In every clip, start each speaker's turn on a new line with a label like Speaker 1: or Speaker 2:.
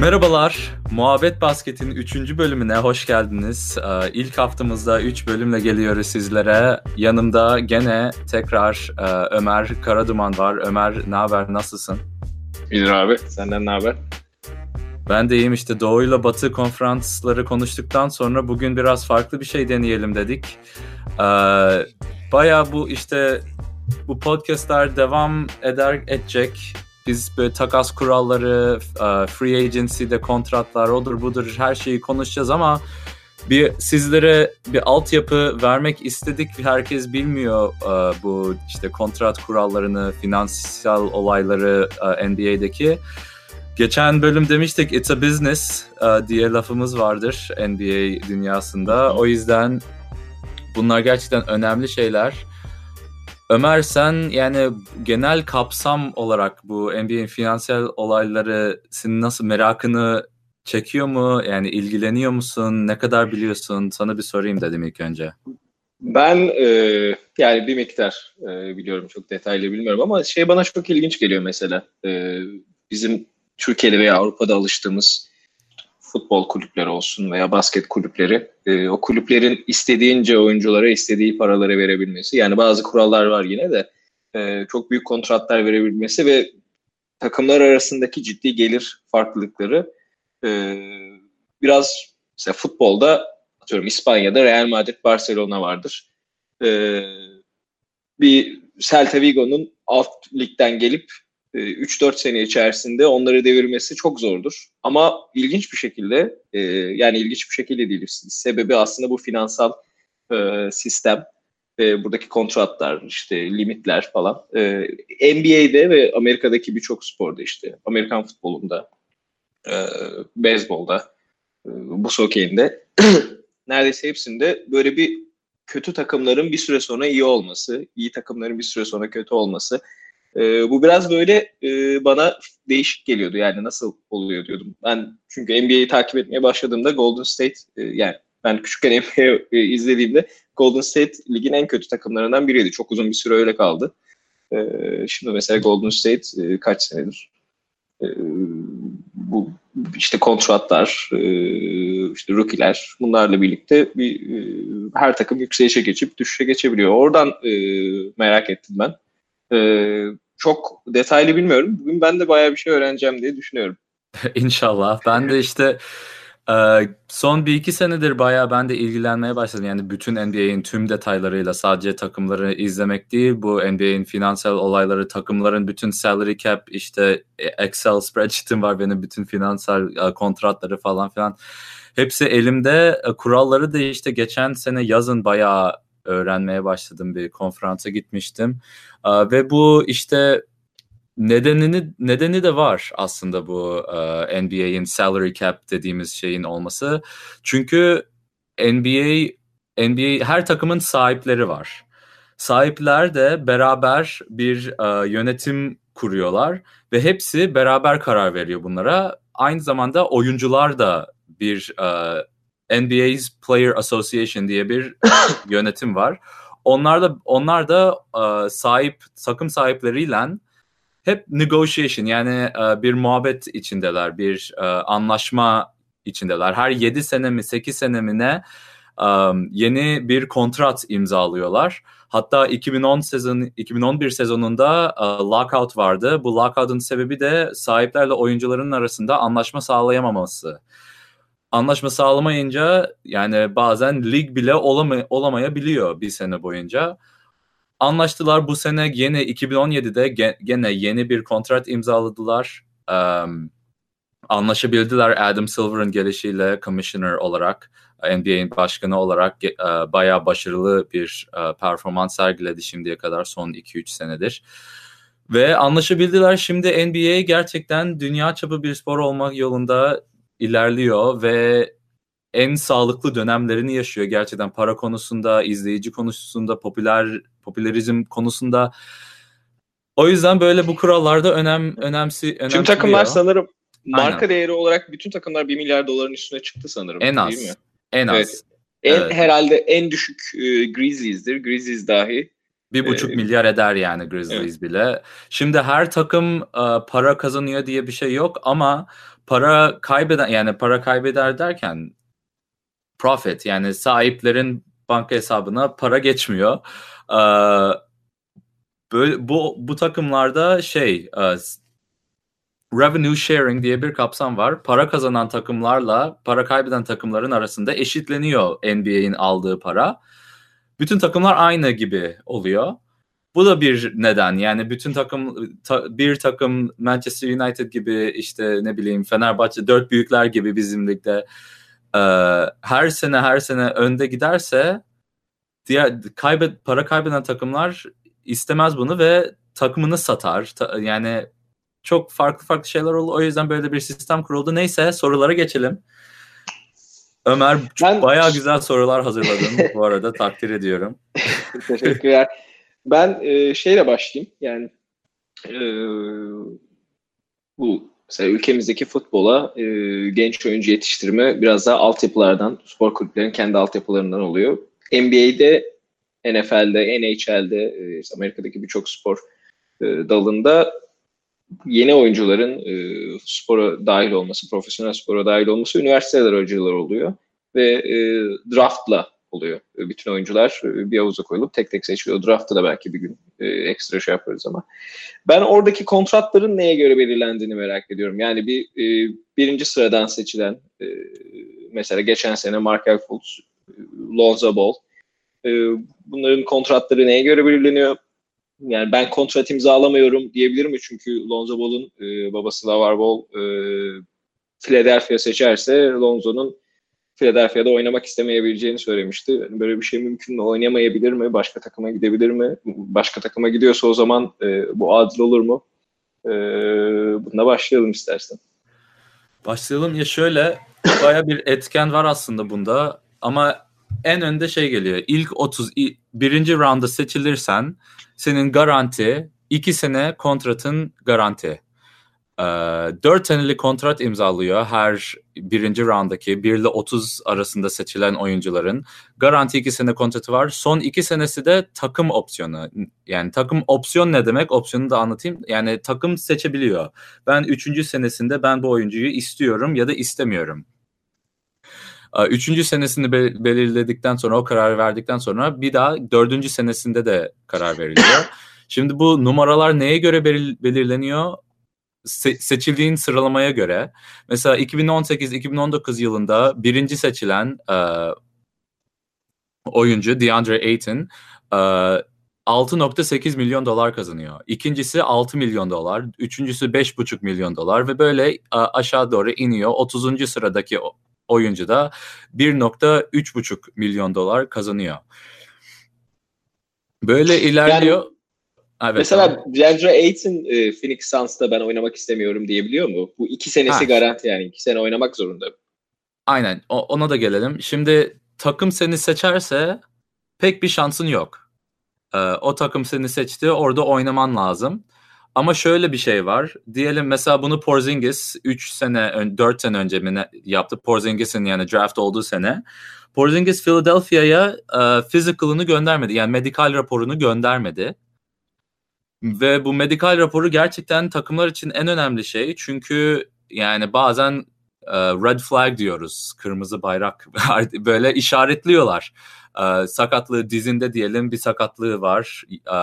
Speaker 1: Merhabalar, Muhabbet Basket'in 3. bölümüne hoş geldiniz. Ee, ilk haftamızda 3 bölümle geliyoruz sizlere. Yanımda gene tekrar e, Ömer Karaduman var. Ömer ne haber, nasılsın?
Speaker 2: İyidir abi, senden ne haber?
Speaker 1: Ben de iyiyim işte Doğu ile Batı konferansları konuştuktan sonra bugün biraz farklı bir şey deneyelim dedik. Ee, Baya bu işte bu podcastlar devam eder edecek biz böyle takas kuralları, e, free agency'de kontratlar, odur budur her şeyi konuşacağız ama bir sizlere bir altyapı vermek istedik. Herkes bilmiyor e, bu işte kontrat kurallarını, finansal olayları e, NBA'deki. Geçen bölüm demiştik it's a business diye lafımız vardır NBA dünyasında. O yüzden bunlar gerçekten önemli şeyler. Ömer sen yani genel kapsam olarak bu NBA'in finansal olayları senin nasıl merakını çekiyor mu? Yani ilgileniyor musun? Ne kadar biliyorsun? Sana bir sorayım dedim ilk önce.
Speaker 2: Ben e, yani bir miktar e, biliyorum çok detaylı bilmiyorum ama şey bana çok ilginç geliyor mesela. E, bizim Türkiye'de veya Avrupa'da alıştığımız futbol kulüpleri olsun veya basket kulüpleri e, o kulüplerin istediğince oyunculara istediği paraları verebilmesi. Yani bazı kurallar var yine de e, çok büyük kontratlar verebilmesi ve takımlar arasındaki ciddi gelir farklılıkları e, biraz mesela futbolda atıyorum İspanya'da Real Madrid Barcelona vardır. E, bir Celta Vigo'nun alt ligden gelip 3-4 e, sene içerisinde onları devirmesi çok zordur. Ama ilginç bir şekilde e, yani ilginç bir şekilde değil. Sebebi aslında bu finansal e, sistem buradaki kontratlar, işte limitler falan. NBA'de ve Amerika'daki birçok sporda işte Amerikan futbolunda, beyzbolda, bu sokeyinde neredeyse hepsinde böyle bir kötü takımların bir süre sonra iyi olması, iyi takımların bir süre sonra kötü olması e, bu biraz böyle e, bana değişik geliyordu yani nasıl oluyor diyordum. Ben çünkü NBA'yi takip etmeye başladığımda Golden State e, yani ben küçükken NBA e, izlediğimde Golden State ligin en kötü takımlarından biriydi. Çok uzun bir süre öyle kaldı. E, şimdi mesela Golden State e, kaç senedir? E, bu işte kontratlar, e, işte rookie'ler bunlarla birlikte bir her takım yükselişe geçip düşüşe geçebiliyor. Oradan merak ettim ben. Ee, çok detaylı bilmiyorum. Bugün ben de bayağı bir şey öğreneceğim diye düşünüyorum.
Speaker 1: İnşallah. Ben de işte e, son bir iki senedir bayağı ben de ilgilenmeye başladım. Yani bütün NBA'in tüm detaylarıyla sadece takımları izlemek değil. Bu NBA'in finansal olayları, takımların bütün salary cap, işte Excel spreadsheet'im var benim bütün finansal e, kontratları falan filan. Hepsi elimde. E, kuralları da işte geçen sene yazın bayağı öğrenmeye başladım. Bir konferansa gitmiştim. Ve bu işte nedenini nedeni de var aslında bu NBA'in salary cap dediğimiz şeyin olması. Çünkü NBA NBA her takımın sahipleri var. Sahipler de beraber bir yönetim kuruyorlar ve hepsi beraber karar veriyor bunlara. Aynı zamanda oyuncular da bir NBA's Player Association diye bir yönetim var. Onlar da onlar da e, sahip takım sahipleriyle hep negotiation yani e, bir muhabbet içindeler, bir e, anlaşma içindeler. Her 7 sene mi 8 sene mi ne e, yeni bir kontrat imzalıyorlar. Hatta 2010 sezon 2011 sezonunda e, lockout vardı. Bu lockout'un sebebi de sahiplerle oyuncuların arasında anlaşma sağlayamaması anlaşma sağlamayınca yani bazen lig bile olama, olamayabiliyor bir sene boyunca. Anlaştılar bu sene yine 2017'de gene yeni bir kontrat imzaladılar. Um, anlaşabildiler Adam Silver'ın gelişiyle commissioner olarak NBA'in başkanı olarak uh, bayağı başarılı bir uh, performans sergiledi şimdiye kadar son 2-3 senedir. Ve anlaşabildiler. Şimdi NBA gerçekten dünya çapı bir spor olmak yolunda ilerliyor ve en sağlıklı dönemlerini yaşıyor gerçekten para konusunda, izleyici konusunda, popüler popülerizm konusunda. O yüzden böyle bu kurallarda önem önemsi önemli.
Speaker 2: Tüm takımlar sanırım marka Aynen. değeri olarak bütün takımlar 1 milyar doların üstüne çıktı sanırım.
Speaker 1: En az. Değil mi? En az. Evet.
Speaker 2: En evet. herhalde en düşük e, Grizzlies'dir. Grizzlies dahi
Speaker 1: bir buçuk ee, milyar eder yani Grizzlies evet. bile. Şimdi her takım e, para kazanıyor diye bir şey yok ama para kaybeden yani para kaybeder derken profit yani sahiplerin banka hesabına para geçmiyor. Ee, böyle bu bu takımlarda şey e, revenue sharing diye bir kapsam var. Para kazanan takımlarla para kaybeden takımların arasında eşitleniyor NBA'in aldığı para. Bütün takımlar aynı gibi oluyor. Bu da bir neden. Yani bütün takım ta, bir takım Manchester United gibi işte ne bileyim Fenerbahçe dört büyükler gibi bizim ligde e, her sene her sene önde giderse diğer kaybet para kaybeden takımlar istemez bunu ve takımını satar. Ta, yani çok farklı farklı şeyler oldu. O yüzden böyle bir sistem kuruldu. Neyse sorulara geçelim. Ömer ben... bayağı güzel sorular hazırladın bu arada takdir ediyorum.
Speaker 2: Teşekkürler. Ben e, şeyle başlayayım. Yani e, bu mesela ülkemizdeki futbola e, genç oyuncu yetiştirme biraz daha altyapılardan, spor kulüplerinin kendi altyapılarından oluyor. NBA'de, NFL'de, NHL'de, e, Amerika'daki birçok spor e, dalında yeni oyuncuların e, spora dahil olması, profesyonel spora dahil olması üniversiteler aracılığıyla oluyor ve e, draftla oluyor. Bütün oyuncular bir havuza koyulup tek tek seçiliyor. Draft'ta da belki bir gün e, ekstra şey yaparız ama. Ben oradaki kontratların neye göre belirlendiğini merak ediyorum. Yani bir e, birinci sıradan seçilen e, mesela geçen sene Markel Fultz, Lonzo Ball e, bunların kontratları neye göre belirleniyor? Yani ben kontrat imzalamıyorum diyebilir mi? Çünkü Lonzo Ball'un e, babası Lavar Ball e, Philadelphia seçerse Lonzo'nun Philadelphia'da oynamak istemeyebileceğini söylemişti. Yani böyle bir şey mümkün mü? Oynamayabilir mi? Başka takıma gidebilir mi? Başka takıma gidiyorsa o zaman e, bu adil olur mu? E, bununla başlayalım istersen.
Speaker 1: Başlayalım. Ya şöyle baya bir etken var aslında bunda ama en önde şey geliyor. İlk 30 birinci rounda seçilirsen senin garanti iki sene kontratın garanti. 4 senelik kontrat imzalıyor her birinci roundaki 1 ile 30 arasında seçilen oyuncuların. Garanti 2 sene kontratı var. Son 2 senesi de takım opsiyonu. Yani takım opsiyon ne demek? Opsiyonu da anlatayım. Yani takım seçebiliyor. Ben 3. senesinde ben bu oyuncuyu istiyorum ya da istemiyorum. Üçüncü senesini belirledikten sonra o kararı verdikten sonra bir daha dördüncü senesinde de karar veriliyor. Şimdi bu numaralar neye göre belirleniyor? Se- seçildiğin sıralamaya göre mesela 2018-2019 yılında birinci seçilen e, oyuncu DeAndre Ayton e, 6.8 milyon dolar kazanıyor. İkincisi 6 milyon dolar, üçüncüsü 5.5 milyon dolar ve böyle aşağı doğru iniyor. 30. sıradaki oyuncu da 1.3.5 milyon dolar kazanıyor. Böyle ilerliyor. Yani
Speaker 2: Evet, Mesela. DeAndre Ayton e, Phoenix Suns'ta ben oynamak istemiyorum diyebiliyor mu? Bu iki senesi ha. garanti yani. iki sene oynamak zorunda.
Speaker 1: Aynen. O, ona da gelelim. Şimdi takım seni seçerse pek bir şansın yok. Ee, o takım seni seçti. Orada oynaman lazım. Ama şöyle bir şey var. Diyelim mesela bunu Porzingis 3 sene 4 sene önce mi ne, yaptı. Porzingis'in yani draft olduğu sene. Porzingis Philadelphia'ya e, physical'ını göndermedi. Yani medikal raporunu göndermedi. Ve bu medikal raporu gerçekten takımlar için en önemli şey. Çünkü yani bazen e, red flag diyoruz. Kırmızı bayrak böyle işaretliyorlar. E, sakatlığı dizinde diyelim bir sakatlığı var. E,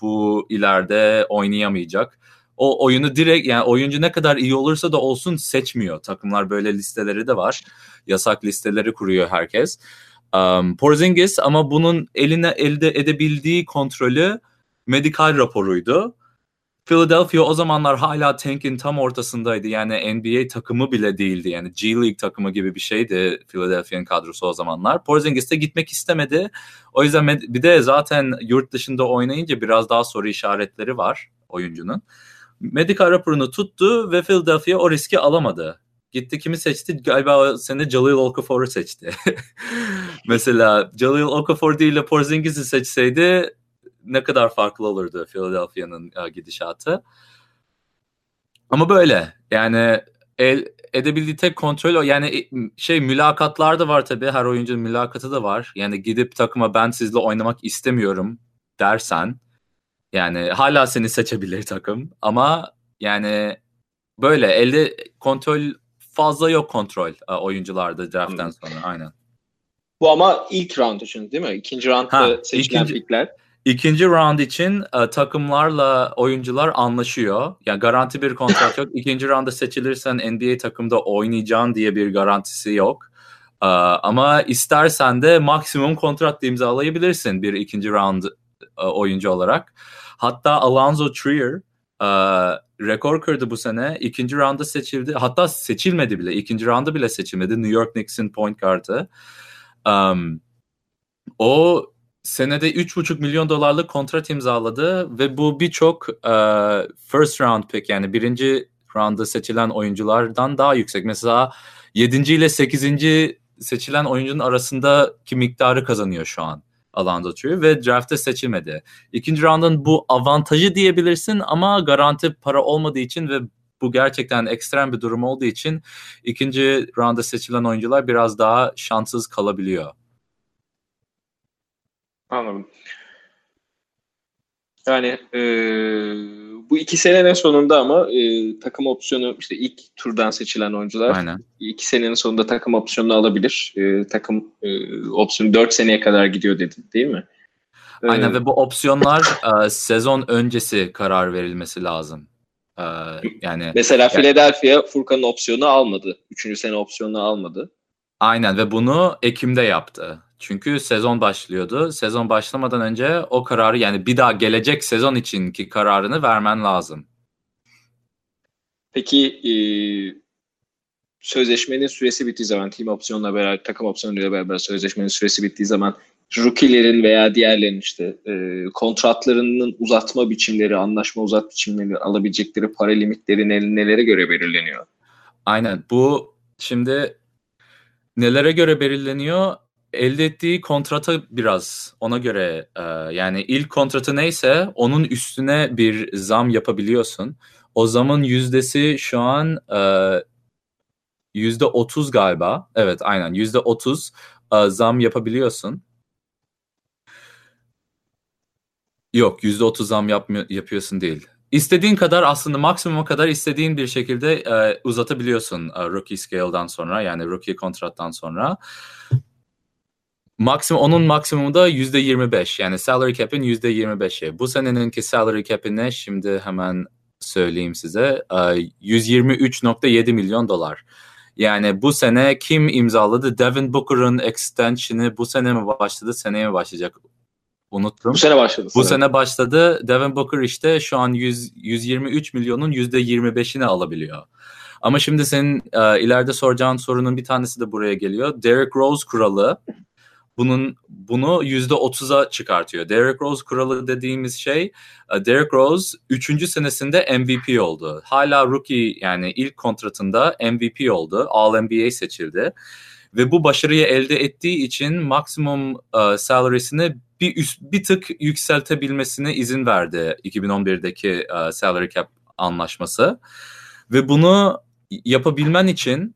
Speaker 1: bu ileride oynayamayacak. O oyunu direkt yani oyuncu ne kadar iyi olursa da olsun seçmiyor. Takımlar böyle listeleri de var. Yasak listeleri kuruyor herkes. Porzingis ama bunun eline elde edebildiği kontrolü medikal raporuydu. Philadelphia o zamanlar hala tank'in tam ortasındaydı. Yani NBA takımı bile değildi. Yani G League takımı gibi bir şeydi Philadelphia'nın kadrosu o zamanlar. Porzingis de gitmek istemedi. O yüzden bir de zaten yurt dışında oynayınca biraz daha soru işaretleri var oyuncunun. Medikal raporunu tuttu ve Philadelphia o riski alamadı. Gitti kimi seçti? Galiba sene Jalil Okafor'u seçti. Mesela Jalil Okafor değil de Porzingis'i seçseydi ne kadar farklı olurdu Philadelphia'nın e, gidişatı. Ama böyle yani el edebildiği tek kontrol o. Yani şey mülakatlar da var tabii. Her oyuncunun mülakatı da var. Yani gidip takıma ben sizle oynamak istemiyorum dersen yani hala seni seçebilir takım ama yani böyle elde kontrol fazla yok kontrol e, oyuncularda draft'tan sonra aynen.
Speaker 2: Bu ama ilk round için değil mi? İkinci roundda ha, seçilen ikinci, pikler.
Speaker 1: İkinci round için uh, takımlarla oyuncular anlaşıyor. Yani garanti bir kontrat yok. İkinci rounda seçilirsen NBA takımda oynayacaksın diye bir garantisi yok. Uh, ama istersen de maksimum kontrat imzalayabilirsin bir ikinci round uh, oyuncu olarak. Hatta Alonzo Trier uh, rekor kırdı bu sene. İkinci rounda seçildi. Hatta seçilmedi bile. İkinci rounda bile seçilmedi. New York Knicks'in point guard'ı. Um, o senede 3,5 milyon dolarlık kontrat imzaladı ve bu birçok uh, first round pick yani birinci roundda seçilen oyunculardan daha yüksek. Mesela 7. ile 8. seçilen oyuncunun arasındaki miktarı kazanıyor şu an Alonzo Trier ve draft'te seçilmedi. İkinci round'un bu avantajı diyebilirsin ama garanti para olmadığı için ve bu gerçekten ekstrem bir durum olduğu için ikinci rounda seçilen oyuncular biraz daha şanssız kalabiliyor.
Speaker 2: Anladım. Yani e, bu iki senenin sonunda ama e, takım opsiyonu işte ilk turdan seçilen oyuncular Aynen. iki senenin sonunda takım opsiyonunu alabilir. E, takım e, opsiyonu dört seneye kadar gidiyor dedi değil mi?
Speaker 1: Aynen ee, ve bu opsiyonlar e, sezon öncesi karar verilmesi lazım. E, yani
Speaker 2: mesela Philadelphia Furkan'ın opsiyonu almadı. Üçüncü sene opsiyonunu almadı.
Speaker 1: Aynen ve bunu Ekim'de yaptı. Çünkü sezon başlıyordu. Sezon başlamadan önce o kararı yani bir daha gelecek sezon içinki kararını vermen lazım.
Speaker 2: Peki e, sözleşmenin süresi bittiği zaman team opsiyonla beraber takım opsiyonuyla beraber sözleşmenin süresi bittiği zaman rookie'lerin veya diğerlerin işte e, kontratlarının uzatma biçimleri, anlaşma uzat biçimleri, alabilecekleri para limitleri nelere göre belirleniyor?
Speaker 1: Aynen. Bu şimdi nelere göre belirleniyor? Elde ettiği kontrata biraz ona göre e, yani ilk kontratı neyse onun üstüne bir zam yapabiliyorsun. O zamın yüzdesi şu an e, yüzde otuz galiba. Evet aynen yüzde otuz e, zam yapabiliyorsun. Yok yüzde otuz zam yapmıyor, yapıyorsun değil. İstediğin kadar aslında maksimuma kadar istediğin bir şekilde e, uzatabiliyorsun e, rookie scale'dan sonra yani rookie kontrattan sonra. Maksimum onun maksimumu da %25 yani salary cap'in %25'i. Bu seneninki salary cap'i ne? Şimdi hemen söyleyeyim size. 123.7 milyon dolar. Yani bu sene kim imzaladı? Devin Booker'ın extension'ı bu sene mi başladı, seneye mi başlayacak? Unuttum.
Speaker 2: Bu sene başladı.
Speaker 1: Bu sene başladı. Devin Booker işte şu an 100, 123 milyonun %25'ini alabiliyor. Ama şimdi senin e, ileride soracağın sorunun bir tanesi de buraya geliyor. Derek Rose kuralı bunun bunu yüzde otuza çıkartıyor. Derrick Rose kuralı dediğimiz şey e, Derrick Rose 3. senesinde MVP oldu. Hala rookie yani ilk kontratında MVP oldu. All NBA seçildi. Ve bu başarıyı elde ettiği için maksimum uh, salary'sini bir üst, bir tık yükseltebilmesine izin verdi 2011'deki uh, salary cap anlaşması. Ve bunu yapabilmen için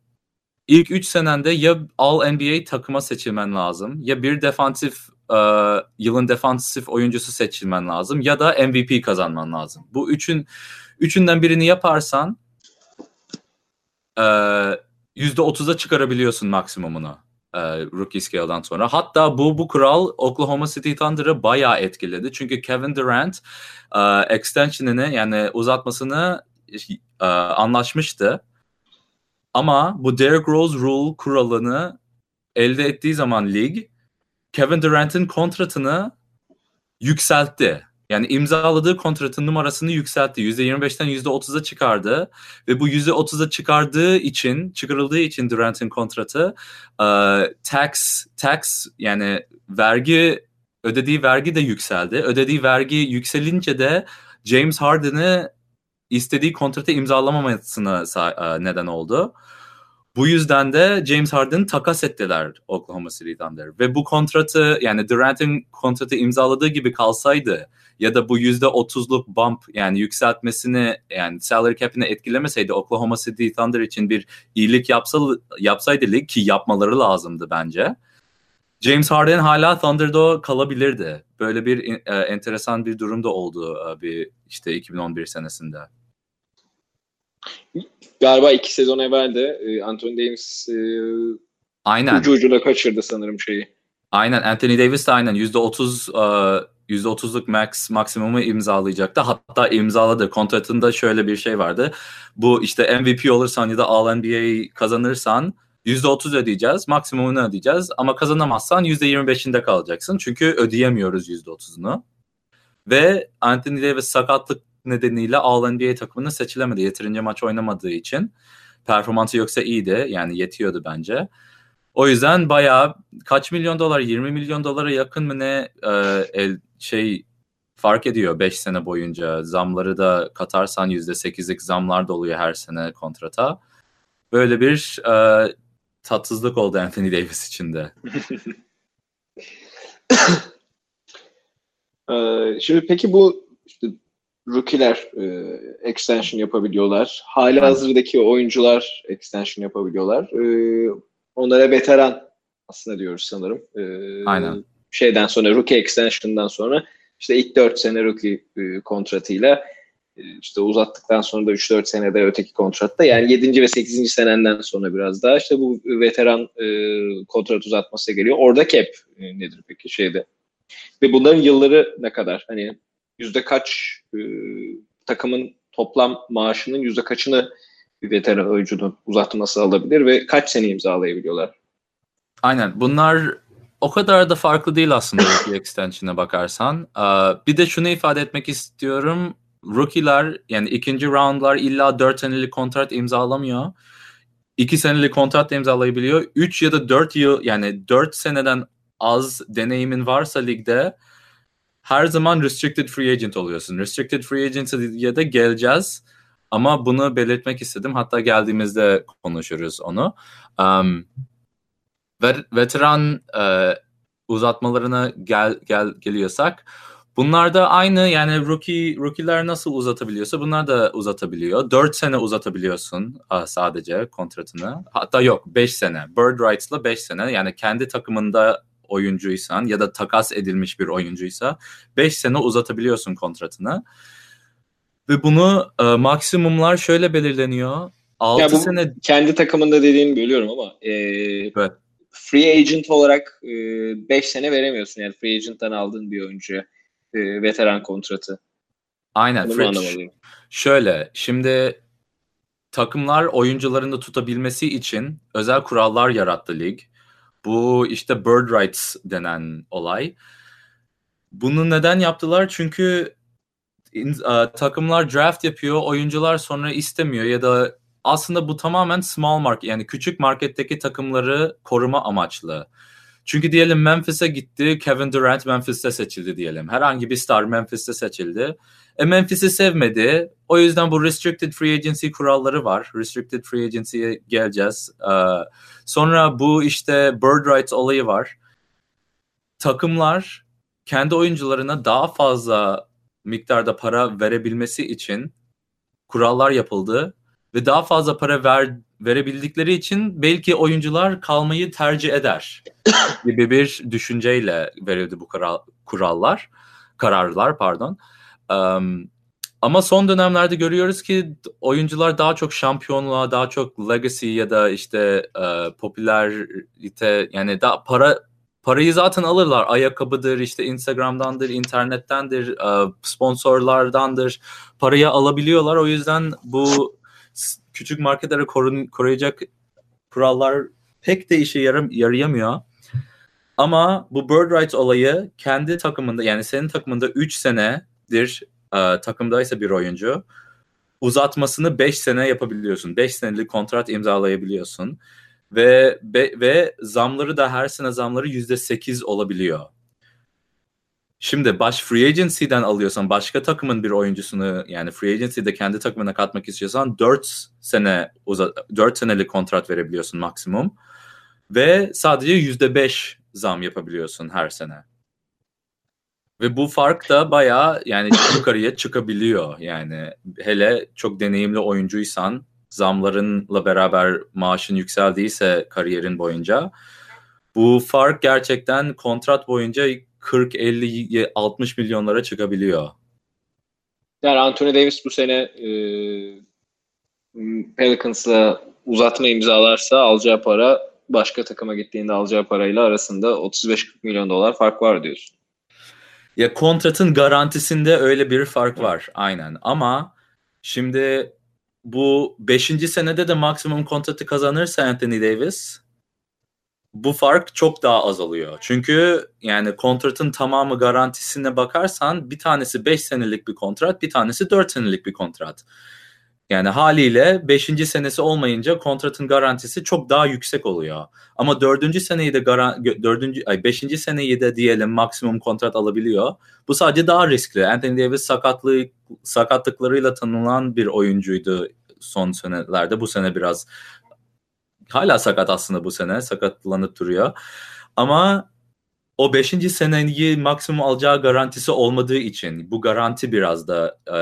Speaker 1: ilk 3 senende ya All NBA takıma seçilmen lazım ya bir defansif e, yılın defansif oyuncusu seçilmen lazım ya da MVP kazanman lazım. Bu üçün üçünden birini yaparsan e, %30'a çıkarabiliyorsun maksimumunu e, rookie scale'dan sonra. Hatta bu bu kural Oklahoma City Thunder'ı bayağı etkiledi. Çünkü Kevin Durant e, extension'ını yani uzatmasını e, anlaşmıştı ama bu Derrick Rose Rule kuralını elde ettiği zaman lig Kevin Durant'in kontratını yükseltti. Yani imzaladığı kontratın numarasını yükseltti. %25'ten %30'a çıkardı. Ve bu %30'a çıkardığı için, çıkarıldığı için Durant'in kontratı uh, tax, tax yani vergi, ödediği vergi de yükseldi. Ödediği vergi yükselince de James Harden'ı istediği kontratı imzalamamasına e, neden oldu. Bu yüzden de James Harden takas ettiler Oklahoma City Thunder. Ve bu kontratı yani Durant'in kontratı imzaladığı gibi kalsaydı ya da bu yüzde otuzluk bump yani yükseltmesini yani salary cap'ini etkilemeseydi Oklahoma City Thunder için bir iyilik yapsa, yapsaydı lig ki yapmaları lazımdı bence. James Harden hala Thunder'da kalabilirdi. Böyle bir e, enteresan bir durum da oldu e, bir işte 2011 senesinde.
Speaker 2: Galiba iki sezon evvel de e, Anthony Davis e,
Speaker 1: aynen.
Speaker 2: ucu ucuna kaçırdı sanırım şeyi.
Speaker 1: Aynen Anthony Davis de aynen %30 %30'luk max maksimumu imzalayacaktı. Hatta imzaladı. Kontratında şöyle bir şey vardı. Bu işte MVP olursan ya da All-NBA kazanırsan %30 ödeyeceğiz. Maksimumunu ödeyeceğiz. Ama kazanamazsan %25'inde kalacaksın. Çünkü ödeyemiyoruz %30'unu. Ve Anthony Davis sakatlık nedeniyle All-NBA takımına seçilemedi. Yeterince maç oynamadığı için. Performansı yoksa iyiydi. Yani yetiyordu bence. O yüzden bayağı kaç milyon dolar 20 milyon dolara yakın mı ne e, el, şey fark ediyor 5 sene boyunca. Zamları da katarsan %8'lik zamlar da oluyor her sene kontrata. Böyle bir e, tatsızlık oldu Anthony Davis için de.
Speaker 2: Ee, şimdi peki bu işte rookie'ler e, extension yapabiliyorlar. Hali hazırdaki oyuncular extension yapabiliyorlar. E, onlara veteran aslında diyoruz sanırım. E,
Speaker 1: Aynen.
Speaker 2: Şeyden sonra rookie extension'dan sonra işte ilk 4 sene rookie e, kontratıyla e, işte uzattıktan sonra da 3-4 senede öteki kontratta yani 7. ve 8. senenden sonra biraz daha işte bu veteran e, kontrat uzatması geliyor. Orada cap e, nedir peki şeyde? Ve bunların yılları ne kadar? Hani yüzde kaç e, takımın toplam maaşının yüzde kaçını bir veteran oyuncunun uzatması alabilir ve kaç sene imzalayabiliyorlar?
Speaker 1: Aynen. Bunlar o kadar da farklı değil aslında rookie extension'a bakarsan. Bir de şunu ifade etmek istiyorum. Rookie'ler yani ikinci roundlar illa 4 senelik kontrat imzalamıyor. 2 senelik kontrat imzalayabiliyor. 3 ya da 4 yıl yani 4 seneden az deneyimin varsa ligde her zaman restricted free agent oluyorsun. Restricted free agent'e de geleceğiz. Ama bunu belirtmek istedim. Hatta geldiğimizde konuşuruz onu. Um, veteran e, uzatmalarına gel, gel geliyorsak bunlar da aynı yani rookie rookie'ler nasıl uzatabiliyorsa bunlar da uzatabiliyor. 4 sene uzatabiliyorsun sadece kontratını. Hatta yok 5 sene. Bird Rights'la 5 sene yani kendi takımında oyuncuysan ya da takas edilmiş bir oyuncuysa 5 sene uzatabiliyorsun kontratını. Ve bunu e, maksimumlar şöyle belirleniyor. 6 ya bu sene
Speaker 2: kendi takımında dediğini bölüyorum ama e, evet. free agent olarak 5 e, sene veremiyorsun yani free agent'tan aldığın bir oyuncuya e, veteran kontratı.
Speaker 1: Aynen. Free, şöyle şimdi takımlar oyuncularını tutabilmesi için özel kurallar yarattı lig. Bu işte bird rights denen olay. Bunu neden yaptılar? Çünkü takımlar draft yapıyor, oyuncular sonra istemiyor ya da aslında bu tamamen small market yani küçük marketteki takımları koruma amaçlı. Çünkü diyelim Memphis'e gitti, Kevin Durant Memphis'te seçildi diyelim. Herhangi bir star Memphis'te seçildi. E Memphis'i sevmedi. O yüzden bu restricted free agency kuralları var. Restricted free agency'ye geleceğiz. Ee, sonra bu işte bird rights olayı var. Takımlar kendi oyuncularına daha fazla miktarda para verebilmesi için kurallar yapıldı ve daha fazla para ver, verebildikleri için belki oyuncular kalmayı tercih eder gibi bir düşünceyle verildi bu kural, kurallar, kararlar pardon. Um, ama son dönemlerde görüyoruz ki oyuncular daha çok şampiyonluğa, daha çok legacy ya da işte e, popülerite yani daha para parayı zaten alırlar. Ayakkabıdır, işte Instagram'dandır, internettendir, e, sponsorlardandır. Parayı alabiliyorlar. O yüzden bu küçük marketlere korun, koruyacak kurallar pek de işe yarım, yarayamıyor. Ama bu Bird Rights olayı kendi takımında yani senin takımında 3 senedir e, takımdaysa bir oyuncu uzatmasını 5 sene yapabiliyorsun. 5 senelik kontrat imzalayabiliyorsun. Ve be, ve zamları da her sene zamları %8 olabiliyor. Şimdi baş free agency'den alıyorsan başka takımın bir oyuncusunu yani free agency'de kendi takımına katmak istiyorsan 4 sene 4 senelik kontrat verebiliyorsun maksimum. Ve sadece %5 zam yapabiliyorsun her sene. Ve bu fark da bayağı yani yukarıya çıkabiliyor. Yani hele çok deneyimli oyuncuysan zamlarınla beraber maaşın yükseldiyse kariyerin boyunca bu fark gerçekten kontrat boyunca 40, 50, 60 milyonlara çıkabiliyor.
Speaker 2: Yani Anthony Davis bu sene e, Pelicans'la uzatma imzalarsa alacağı para başka takıma gittiğinde alacağı parayla arasında 35-40 milyon dolar fark var diyorsun.
Speaker 1: Ya kontratın garantisinde öyle bir fark var aynen ama şimdi bu 5. senede de maksimum kontratı kazanırsa Anthony Davis bu fark çok daha azalıyor. Çünkü yani kontratın tamamı garantisine bakarsan bir tanesi 5 senelik bir kontrat, bir tanesi 4 senelik bir kontrat. Yani haliyle 5. senesi olmayınca kontratın garantisi çok daha yüksek oluyor. Ama 4. seneyi de garan 4. ay 5. seneyi de diyelim maksimum kontrat alabiliyor. Bu sadece daha riskli. Anthony Davis sakatlığı sakatlıklarıyla tanınan bir oyuncuydu son senelerde. Bu sene biraz hala sakat aslında bu sene. Sakatlanıp duruyor. Ama o 5. seneyi maksimum alacağı garantisi olmadığı için bu garanti biraz da e,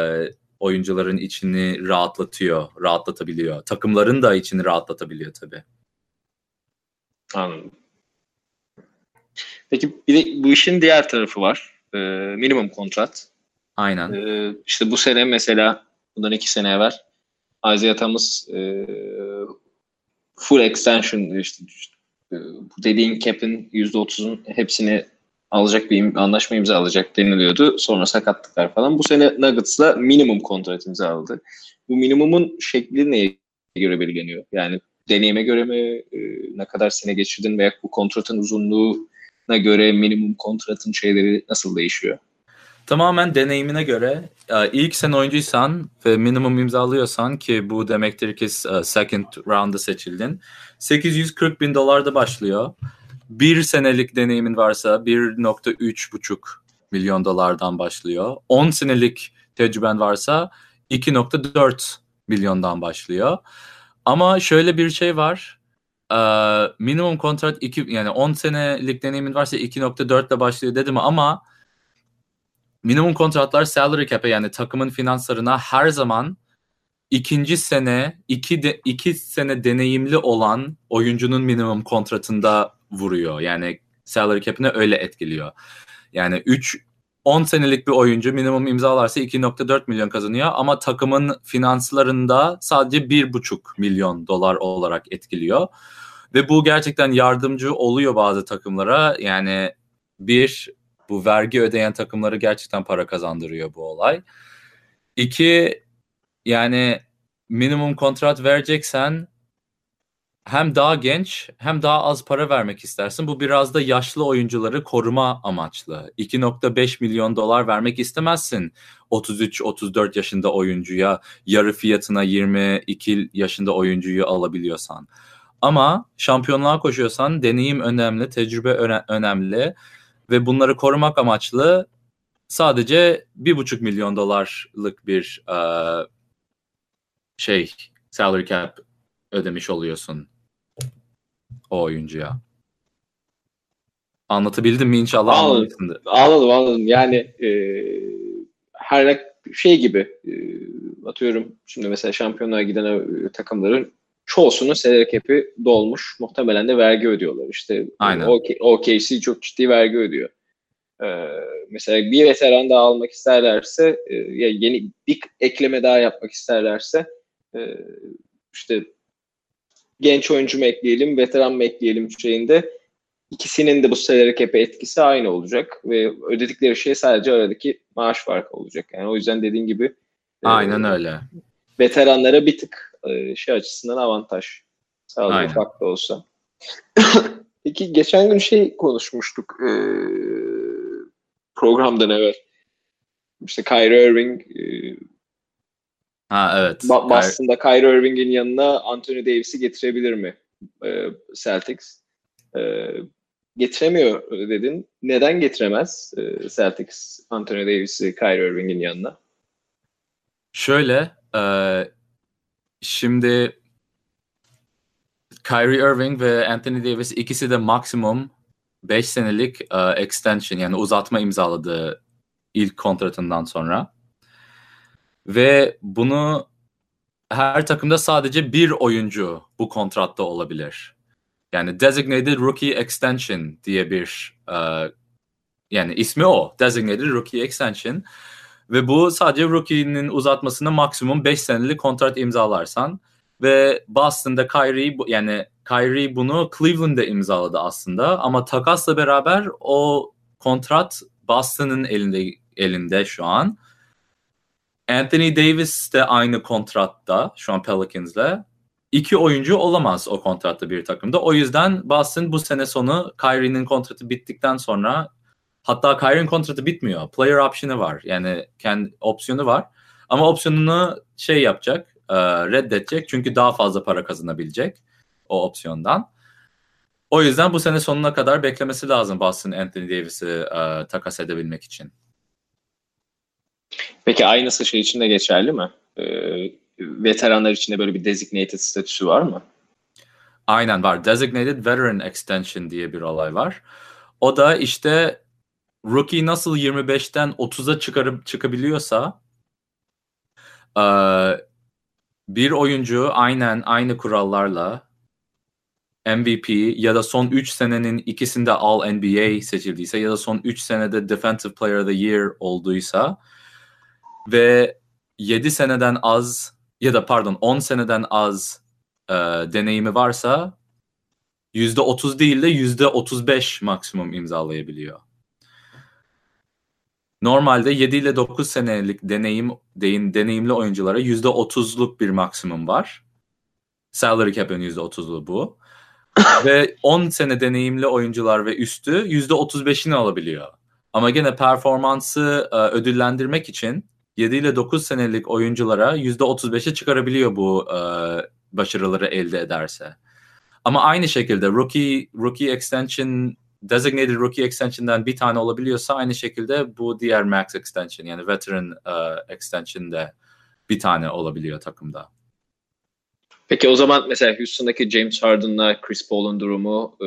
Speaker 1: oyuncuların içini rahatlatıyor, rahatlatabiliyor. Takımların da içini rahatlatabiliyor tabii.
Speaker 2: Anladım. Peki bir de bu işin diğer tarafı var. Ee, minimum kontrat.
Speaker 1: Aynen.
Speaker 2: Ee, işte bu sene mesela bundan iki sene evvel Isaiah Thomas e, full extension işte, işte dediğin cap'in %30'un hepsini alacak bir anlaşma imzalayacak deniliyordu. Sonra sakatlıklar falan. Bu sene Nuggets'la minimum kontrat imzaladı. Bu minimumun şekli neye göre belirleniyor? Yani deneyime göre mi e, ne kadar sene geçirdin veya bu kontratın uzunluğuna göre minimum kontratın şeyleri nasıl değişiyor?
Speaker 1: Tamamen deneyimine göre e, ilk sen oyuncuysan ve minimum imzalıyorsan ki bu demektir ki e, second round'a seçildin 840 bin dolarda başlıyor bir senelik deneyimin varsa 1.3,5 milyon dolardan başlıyor. 10 senelik tecrüben varsa 2.4 milyondan başlıyor. Ama şöyle bir şey var. Ee, minimum kontrat 2 yani 10 senelik deneyimin varsa 2.4 ile başlıyor dedim ama minimum kontratlar salary cap'e yani takımın finanslarına her zaman ikinci sene iki, de, iki sene deneyimli olan oyuncunun minimum kontratında vuruyor. Yani salary cap'ine öyle etkiliyor. Yani 3 10 senelik bir oyuncu minimum imzalarsa 2.4 milyon kazanıyor ama takımın finanslarında sadece 1.5 milyon dolar olarak etkiliyor. Ve bu gerçekten yardımcı oluyor bazı takımlara. Yani bir bu vergi ödeyen takımları gerçekten para kazandırıyor bu olay. İki yani minimum kontrat vereceksen hem daha genç hem daha az para vermek istersin. Bu biraz da yaşlı oyuncuları koruma amaçlı. 2.5 milyon dolar vermek istemezsin 33-34 yaşında oyuncuya yarı fiyatına 22 yaşında oyuncuyu alabiliyorsan. Ama şampiyonluğa koşuyorsan deneyim önemli, tecrübe önemli ve bunları korumak amaçlı sadece 1.5 milyon dolarlık bir uh, şey salary cap ödemiş oluyorsun o oyuncuya. Anlatabildim mi inşallah
Speaker 2: anladım. Anladım anladım. Yani e, her şey gibi e, atıyorum şimdi mesela şampiyonluğa giden e, takımların çoğusunun salary cap'i dolmuş. Muhtemelen de vergi ödüyorlar. İşte Aynen. OKC çok ciddi vergi ödüyor. Ee, mesela bir veteran daha almak isterlerse e, ya yeni bir ekleme daha yapmak isterlerse e, işte genç oyuncu mu ekleyelim, veteran mı ekleyelim şeyinde ikisinin de bu salary cap'e etkisi aynı olacak ve ödedikleri şey sadece aradaki maaş farkı olacak. Yani o yüzden dediğin gibi
Speaker 1: e, Aynen e, öyle.
Speaker 2: Veteranlara bir tık e, şey açısından avantaj sağlıyor ufak da olsa. Peki geçen gün şey konuşmuştuk e, programdan evvel. İşte Kyrie Irving e,
Speaker 1: Ha evet.
Speaker 2: Ba- Boston'da Kyrie Irving'in yanına Anthony Davis'i getirebilir mi e, Celtics? E, getiremiyor dedin. Neden getiremez e, Celtics Anthony Davis'i Kyrie Irving'in yanına?
Speaker 1: Şöyle e, şimdi Kyrie Irving ve Anthony Davis ikisi de maksimum 5 senelik e, extension yani uzatma imzaladı ilk kontratından sonra. Ve bunu her takımda sadece bir oyuncu bu kontratta olabilir. Yani Designated Rookie Extension diye bir e, yani ismi o. Designated Rookie Extension. Ve bu sadece rookie'nin uzatmasını maksimum 5 senelik kontrat imzalarsan ve Boston'da Kyrie yani Kyrie bunu Cleveland'da imzaladı aslında ama takasla beraber o kontrat Boston'ın elinde elinde şu an. Anthony Davis de aynı kontratta şu an Pelicans'le. İki oyuncu olamaz o kontratta bir takımda. O yüzden Boston bu sene sonu Kyrie'nin kontratı bittikten sonra hatta Kyrie'nin kontratı bitmiyor. Player option'ı var. Yani kendi opsiyonu var. Ama opsiyonunu şey yapacak, reddedecek çünkü daha fazla para kazanabilecek o opsiyondan. O yüzden bu sene sonuna kadar beklemesi lazım Boston Anthony Davis'i e, takas edebilmek için.
Speaker 2: Peki aynısı şey için de geçerli mi? Ee, veteranlar için de böyle bir designated statüsü var mı?
Speaker 1: Aynen var. Designated Veteran Extension diye bir olay var. O da işte rookie nasıl 25'ten 30'a çıkarıp çıkabiliyorsa e, bir oyuncu aynen aynı kurallarla MVP ya da son 3 senenin ikisinde All NBA seçildiyse ya da son 3 senede Defensive Player of the Year olduysa ve 7 seneden az ya da pardon 10 seneden az e, deneyimi varsa %30 değil de %35 maksimum imzalayabiliyor. Normalde 7 ile 9 senelik deneyim deneyimli oyunculara %30'luk bir maksimum var. Salary cap'in %30'lu bu. ve 10 sene deneyimli oyuncular ve üstü %35'ini alabiliyor. Ama gene performansı e, ödüllendirmek için 7 ile 9 senelik oyunculara %35'e çıkarabiliyor bu e, başarıları elde ederse. Ama aynı şekilde rookie rookie extension designated rookie extension'dan bir tane olabiliyorsa aynı şekilde bu diğer max extension yani veteran uh, extension'de bir tane olabiliyor takımda.
Speaker 2: Peki o zaman mesela Houston'daki James Harden'la Chris Paul'un durumu e,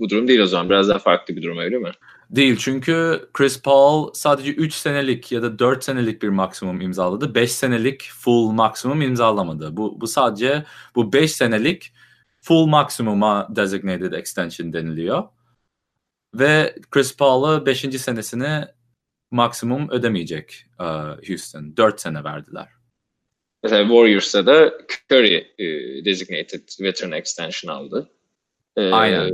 Speaker 2: bu durum değil o zaman. Biraz daha farklı bir durum öyle mi?
Speaker 1: Değil çünkü Chris Paul sadece 3 senelik ya da 4 senelik bir maksimum imzaladı. 5 senelik full maksimum imzalamadı. Bu, bu sadece bu 5 senelik full maksimuma designated extension deniliyor. Ve Chris Paul'a 5. senesini maksimum ödemeyecek uh, Houston. 4 sene verdiler.
Speaker 2: Mesela Warriors'ta da Curry e, designated veteran extension aldı.
Speaker 1: E, Aynen.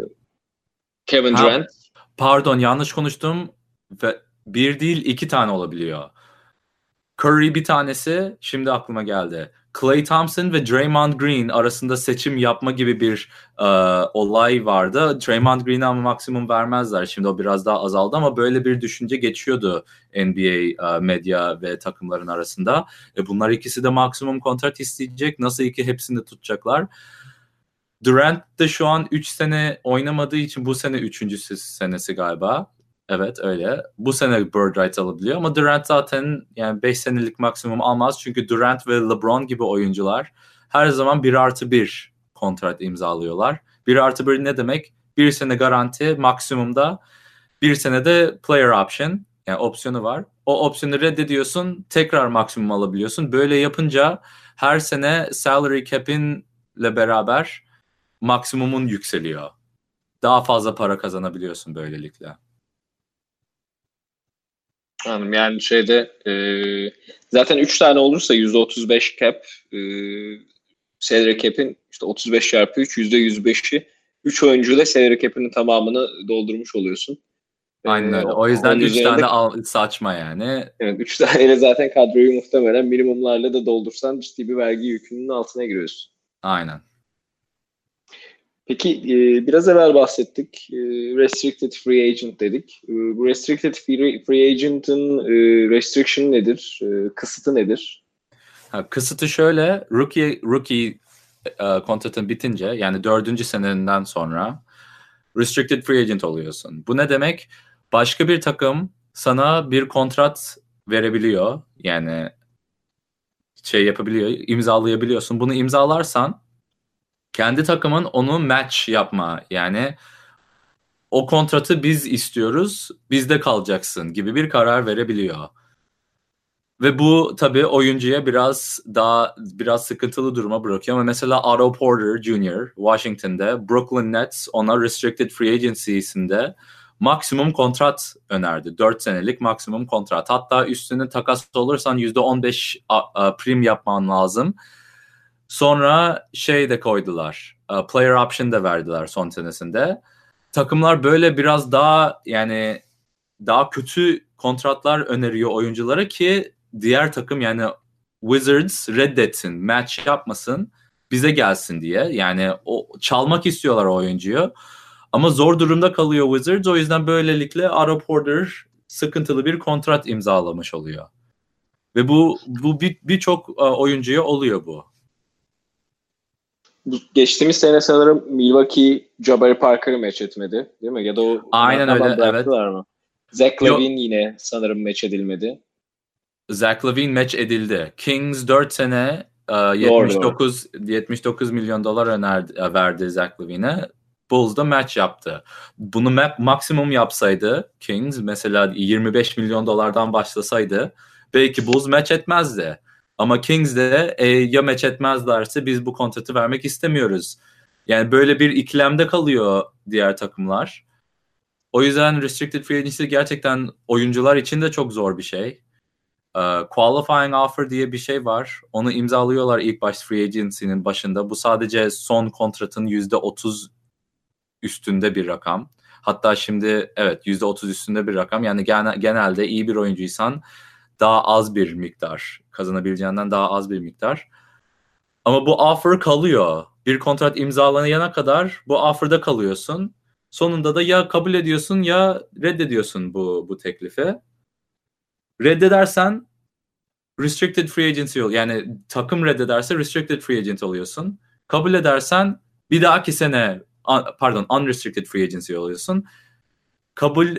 Speaker 2: Kevin Durant. Ha,
Speaker 1: pardon yanlış konuştum. Ve bir değil iki tane olabiliyor. Curry bir tanesi şimdi aklıma geldi. Clay Thompson ve Draymond Green arasında seçim yapma gibi bir e, olay vardı. Draymond Green'e ama maksimum vermezler. Şimdi o biraz daha azaldı ama böyle bir düşünce geçiyordu NBA e, medya ve takımların arasında. E, bunlar ikisi de maksimum kontrat isteyecek. Nasıl iki hepsini tutacaklar? Durant de şu an 3 sene oynamadığı için bu sene 3. senesi galiba. Evet öyle. Bu sene bird rights alabiliyor ama Durant zaten yani 5 senelik maksimum almaz. Çünkü Durant ve LeBron gibi oyuncular her zaman 1 artı 1 kontrat imzalıyorlar. 1 artı 1 ne demek? Bir sene garanti maksimumda bir senede player option yani opsiyonu var. O opsiyonu reddediyorsun tekrar maksimum alabiliyorsun. Böyle yapınca her sene salary cap'inle beraber maksimumun yükseliyor. Daha fazla para kazanabiliyorsun böylelikle.
Speaker 2: Anladım. Yani şeyde e, zaten 3 tane olursa %35 cap e, salary cap'in işte 35 çarpı 3 %105'i 3 oyuncuyla salary cap'inin tamamını doldurmuş oluyorsun.
Speaker 1: Aynen öyle. O yüzden 3 tane al, saçma yani.
Speaker 2: Evet 3 taneyle zaten kadroyu muhtemelen minimumlarla da doldursan ciddi bir vergi yükünün altına giriyorsun.
Speaker 1: Aynen.
Speaker 2: Peki e, biraz evvel bahsettik. E, restricted Free Agent dedik. E, bu Restricted Free, free Agent'ın e, restriction nedir? E, kısıtı nedir?
Speaker 1: Ha, kısıtı şöyle. Rookie rookie e, kontratın bitince yani dördüncü senenden sonra restricted free agent oluyorsun. Bu ne demek? Başka bir takım sana bir kontrat verebiliyor. Yani şey yapabiliyor, imzalayabiliyorsun. Bunu imzalarsan kendi takımın onu match yapma yani o kontratı biz istiyoruz, bizde kalacaksın gibi bir karar verebiliyor. Ve bu tabii oyuncuya biraz daha biraz sıkıntılı duruma bırakıyor. Ama mesela Otto Porter Jr. Washington'da Brooklyn Nets ona restricted free agency'sinde maksimum kontrat önerdi. 4 senelik maksimum kontrat. Hatta üstüne takas olursan %15 prim yapman lazım. Sonra şey de koydular. Player option da verdiler son senesinde. Takımlar böyle biraz daha yani daha kötü kontratlar öneriyor oyunculara ki diğer takım yani Wizards reddetsin, match yapmasın, bize gelsin diye. Yani o çalmak istiyorlar o oyuncuyu. Ama zor durumda kalıyor Wizards. O yüzden böylelikle Otto Porter sıkıntılı bir kontrat imzalamış oluyor. Ve bu bu birçok bir, bir oyuncuya oluyor bu.
Speaker 2: Geçtiğimiz sene sanırım Milwaukee Jabari Parker'ı meç etmedi değil mi? Ya da o
Speaker 1: Aynen öyle evet.
Speaker 2: mı? Zach Lavine yine sanırım meç edilmedi.
Speaker 1: Zach Lavine meç edildi. Kings 4 sene 79 doğru, doğru. 79 milyon dolar önerdi, e, verdi Zach Lavine'e. Bulls da match yaptı. Bunu map maksimum yapsaydı Kings mesela 25 milyon dolardan başlasaydı belki Bulls match etmezdi. Ama Kings de e, ya match etmezlerse biz bu kontratı vermek istemiyoruz. Yani böyle bir ikilemde kalıyor diğer takımlar. O yüzden restricted free agency gerçekten oyuncular için de çok zor bir şey. Uh, qualifying offer diye bir şey var. Onu imzalıyorlar ilk baş free agency'nin başında. Bu sadece son kontratın %30 üstünde bir rakam. Hatta şimdi evet %30 üstünde bir rakam. Yani genelde iyi bir oyuncuysan daha az bir miktar kazanabileceğinden daha az bir miktar. Ama bu offer kalıyor. Bir kontrat imzalanana kadar bu offer'da kalıyorsun. Sonunda da ya kabul ediyorsun ya reddediyorsun bu bu teklifi. Reddedersen restricted free agency ol. Yani takım reddederse restricted free agent oluyorsun. Kabul edersen bir dahaki sene pardon unrestricted free agency oluyorsun. Kabul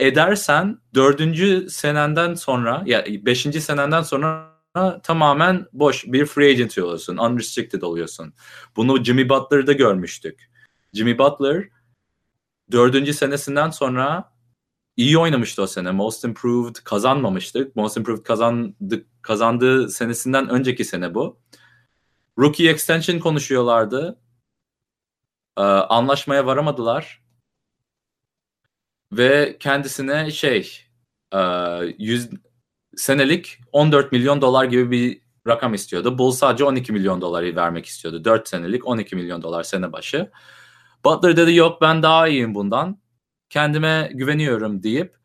Speaker 1: edersen dördüncü senenden sonra ya beşinci senenden sonra tamamen boş bir free agent oluyorsun. Unrestricted oluyorsun. Bunu Jimmy Butler'da görmüştük. Jimmy Butler dördüncü senesinden sonra iyi oynamıştı o sene. Most Improved kazanmamıştı. Most Improved kazandı, kazandığı senesinden önceki sene bu. Rookie extension konuşuyorlardı. Ee, anlaşmaya varamadılar. Ve kendisine şey e, yüz, senelik 14 milyon dolar gibi bir rakam istiyordu. Bull sadece 12 milyon doları vermek istiyordu. 4 senelik 12 milyon dolar sene başı. Butler dedi yok ben daha iyiyim bundan. Kendime güveniyorum deyip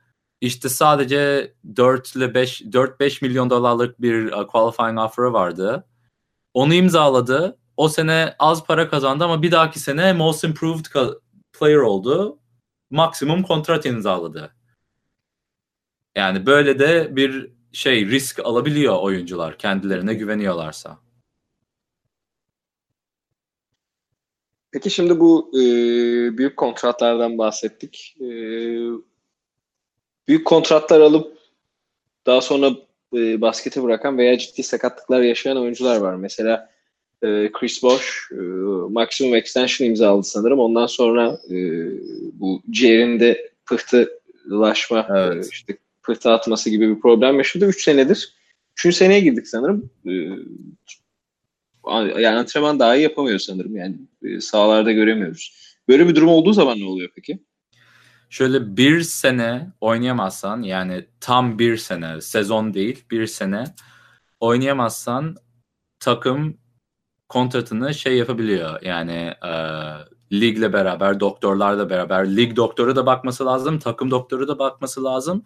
Speaker 1: işte sadece 4 ile 5 4-5 milyon dolarlık bir uh, qualifying offer'ı vardı. Onu imzaladı. O sene az para kazandı ama bir dahaki sene most improved player oldu. Maksimum kontrat imzaladı. Yani böyle de bir şey risk alabiliyor oyuncular kendilerine güveniyorlarsa.
Speaker 2: Peki şimdi bu e, büyük kontratlardan bahsettik. E, büyük kontratlar alıp daha sonra e, basketi bırakan veya ciddi sakatlıklar yaşayan oyuncular var. Mesela e, Chris Bosh e, maksimum extension imzaladı sanırım. Ondan sonra e, bu ciğerinde pıhtılaşma, e, evet. e, işte pıhtı atması gibi bir problem yaşadı. 3 senedir. 3. seneye girdik sanırım. E, yani antrenman daha iyi yapamıyor sanırım. Yani e, sahalarda göremiyoruz. Böyle bir durum olduğu zaman ne oluyor peki?
Speaker 1: Şöyle bir sene oynayamazsan yani tam bir sene sezon değil bir sene oynayamazsan takım kontratını şey yapabiliyor. Yani e, ligle beraber doktorlarla beraber lig doktoru da bakması lazım takım doktoru da bakması lazım.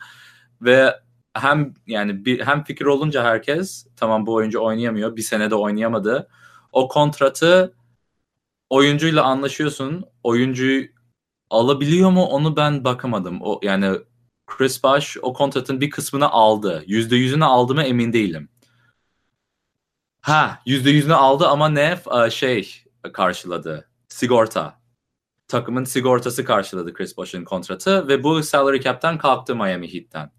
Speaker 1: Ve hem yani bir hem fikir olunca herkes tamam bu oyuncu oynayamıyor bir senede oynayamadı. O kontratı oyuncuyla anlaşıyorsun. Oyuncuyu alabiliyor mu onu ben bakamadım. O yani Chris Bosh o kontratın bir kısmını aldı. Yüzde yüzünü aldı mı emin değilim ha yüzde yüzünü aldı ama ne şey karşıladı sigorta takımın sigortası karşıladı Chris Bosh'un kontratı ve bu salary cap'ten kalktı Miami Heat'ten.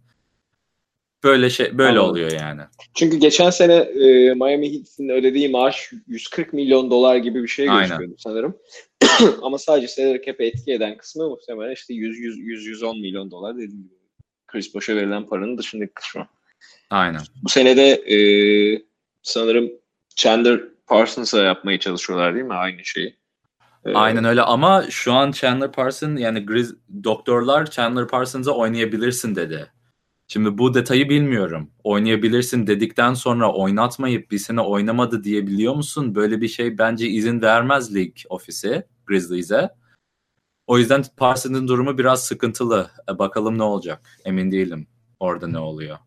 Speaker 1: Böyle şey böyle Anladım. oluyor yani.
Speaker 2: Çünkü geçen sene e, Miami Heat'in ödediği maaş 140 milyon dolar gibi bir şey gözüküyordu sanırım. Ama sadece salary cap'e etki eden kısmı muhtemelen işte 100 100 100 110 milyon dolar dediğim gibi. Chris Bosh'a verilen paranın dışındaki kısmı.
Speaker 1: Aynen.
Speaker 2: Bu senede e, sanırım Chandler Parsons'a yapmaya çalışıyorlar değil mi aynı şeyi? Ee,
Speaker 1: Aynen öyle ama şu an Chandler Parsons yani Grizz, doktorlar Chandler Parsons'a oynayabilirsin dedi. Şimdi bu detayı bilmiyorum. Oynayabilirsin dedikten sonra oynatmayıp bir sene oynamadı diyebiliyor musun? Böyle bir şey bence izin vermez lig ofisi Grizzlies'e. O yüzden Parsons'ın durumu biraz sıkıntılı. E, bakalım ne olacak. Emin değilim orada ne oluyor.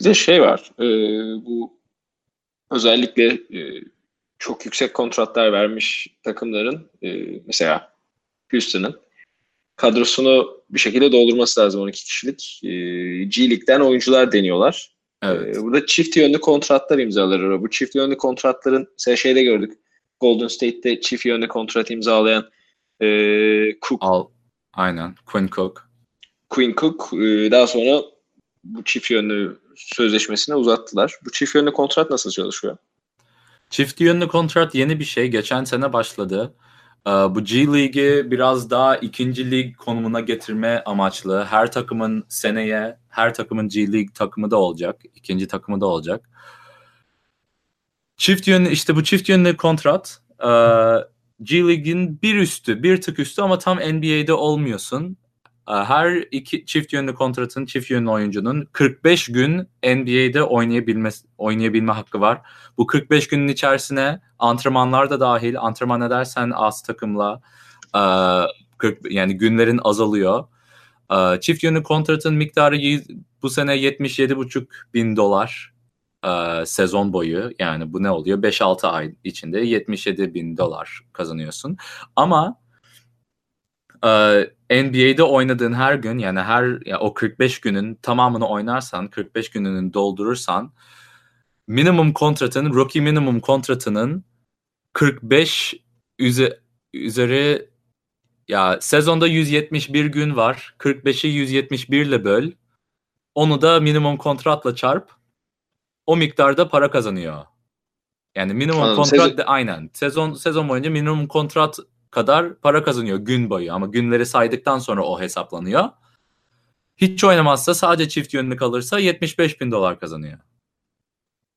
Speaker 2: Bir de şey var. E, bu özellikle e, çok yüksek kontratlar vermiş takımların e, mesela Houston'ın kadrosunu bir şekilde doldurması lazım 12 kişilik. E, G League'den oyuncular deniyorlar.
Speaker 1: Evet.
Speaker 2: E, burada çift yönlü kontratlar imzalar. Bu çift yönlü kontratların mesela şeyde gördük. Golden State'te çift yönlü kontrat imzalayan e, Cook.
Speaker 1: Al, aynen. Quinn Cook.
Speaker 2: Quinn Cook e, daha sonra bu çift yönlü sözleşmesini uzattılar. Bu çift yönlü kontrat nasıl çalışıyor?
Speaker 1: Çift yönlü kontrat yeni bir şey. Geçen sene başladı. Ee, bu G League'i biraz daha ikinci lig konumuna getirme amaçlı. Her takımın seneye, her takımın G League takımı da olacak. ikinci takımı da olacak. Çift yönlü, işte bu çift yönlü kontrat e, G League'in bir üstü, bir tık üstü ama tam NBA'de olmuyorsun. E, her iki çift yönlü kontratın, çift yönlü oyuncunun 45 gün NBA'de oynayabilme, oynayabilme hakkı var. Bu 45 günün içerisine antrenmanlar da dahil. Antrenman edersen az takımla e, 40, yani günlerin azalıyor. E, çift yönlü kontratın miktarı bu sene 77,5 bin dolar e, sezon boyu. Yani bu ne oluyor? 5-6 ay içinde 77 bin dolar kazanıyorsun. Ama e, NBA'de oynadığın her gün yani her ya o 45 günün tamamını oynarsan, 45 gününü doldurursan minimum kontratın, rookie minimum kontratının 45 üze- üzeri ya sezonda 171 gün var. 45'i 171 ile böl. Onu da minimum kontratla çarp. O miktarda para kazanıyor. Yani minimum
Speaker 2: Anladım.
Speaker 1: kontrat
Speaker 2: Sezon-
Speaker 1: aynen. Sezon sezon boyunca minimum kontrat kadar para kazanıyor gün boyu ama günleri saydıktan sonra o hesaplanıyor. Hiç oynamazsa sadece çift yönlü kalırsa 75 bin dolar kazanıyor.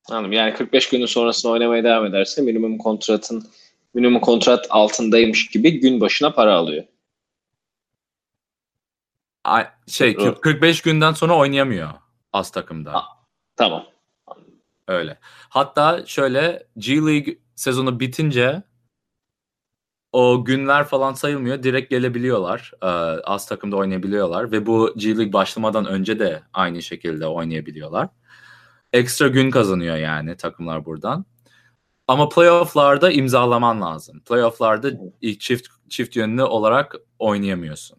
Speaker 2: Anladım. Yani 45 günün sonrasında oynamaya devam ederse minimum kontratın minimum kontrat altındaymış gibi gün başına para alıyor.
Speaker 1: Ay- Şey
Speaker 2: Doğru.
Speaker 1: 45 günden sonra oynayamıyor az takımda.
Speaker 2: Ha. Tamam.
Speaker 1: Öyle. Hatta şöyle G League sezonu bitince o günler falan sayılmıyor. Direkt gelebiliyorlar. Ee, az takımda oynayabiliyorlar. Ve bu G League başlamadan önce de aynı şekilde oynayabiliyorlar. Ekstra gün kazanıyor yani takımlar buradan. Ama playoff'larda imzalaman lazım. Playoff'larda ilk çift çift yönlü olarak oynayamıyorsun.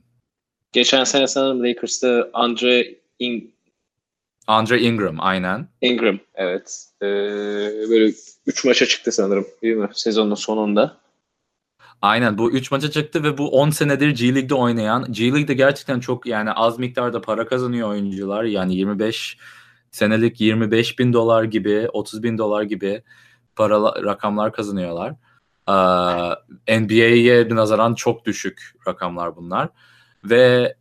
Speaker 2: Geçen sene sanırım Lakers'ta Andre In-
Speaker 1: Andre Ingram aynen.
Speaker 2: Ingram evet. Ee, böyle 3 maça çıktı sanırım değil mi? Sezonun sonunda.
Speaker 1: Aynen bu 3 maça çıktı ve bu 10 senedir G League'de oynayan. G League'de gerçekten çok yani az miktarda para kazanıyor oyuncular. Yani 25 senelik 25 bin dolar gibi 30 bin dolar gibi para rakamlar kazanıyorlar. Ee, NBA'ye nazaran çok düşük rakamlar bunlar. Ve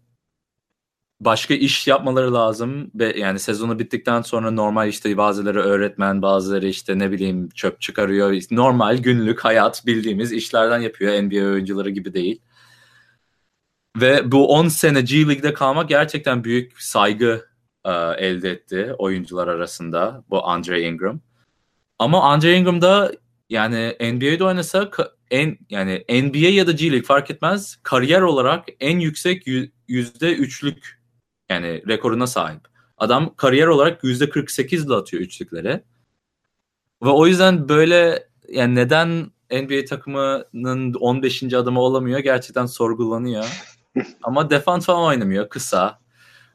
Speaker 1: başka iş yapmaları lazım ve yani sezonu bittikten sonra normal işte bazıları öğretmen bazıları işte ne bileyim çöp çıkarıyor normal günlük hayat bildiğimiz işlerden yapıyor NBA oyuncuları gibi değil. Ve bu 10 sene G League'de kalmak gerçekten büyük saygı e, elde etti oyuncular arasında bu Andre Ingram. Ama Andre Ingram da yani NBA'de oynasa en yani NBA ya da G League fark etmez kariyer olarak en yüksek yü- yüzde üçlük yani rekoruna sahip. Adam kariyer olarak yüzde 48 ile atıyor üçlükleri. Ve o yüzden böyle yani neden NBA takımının 15. adamı olamıyor gerçekten sorgulanıyor. Ama defans falan oynamıyor kısa.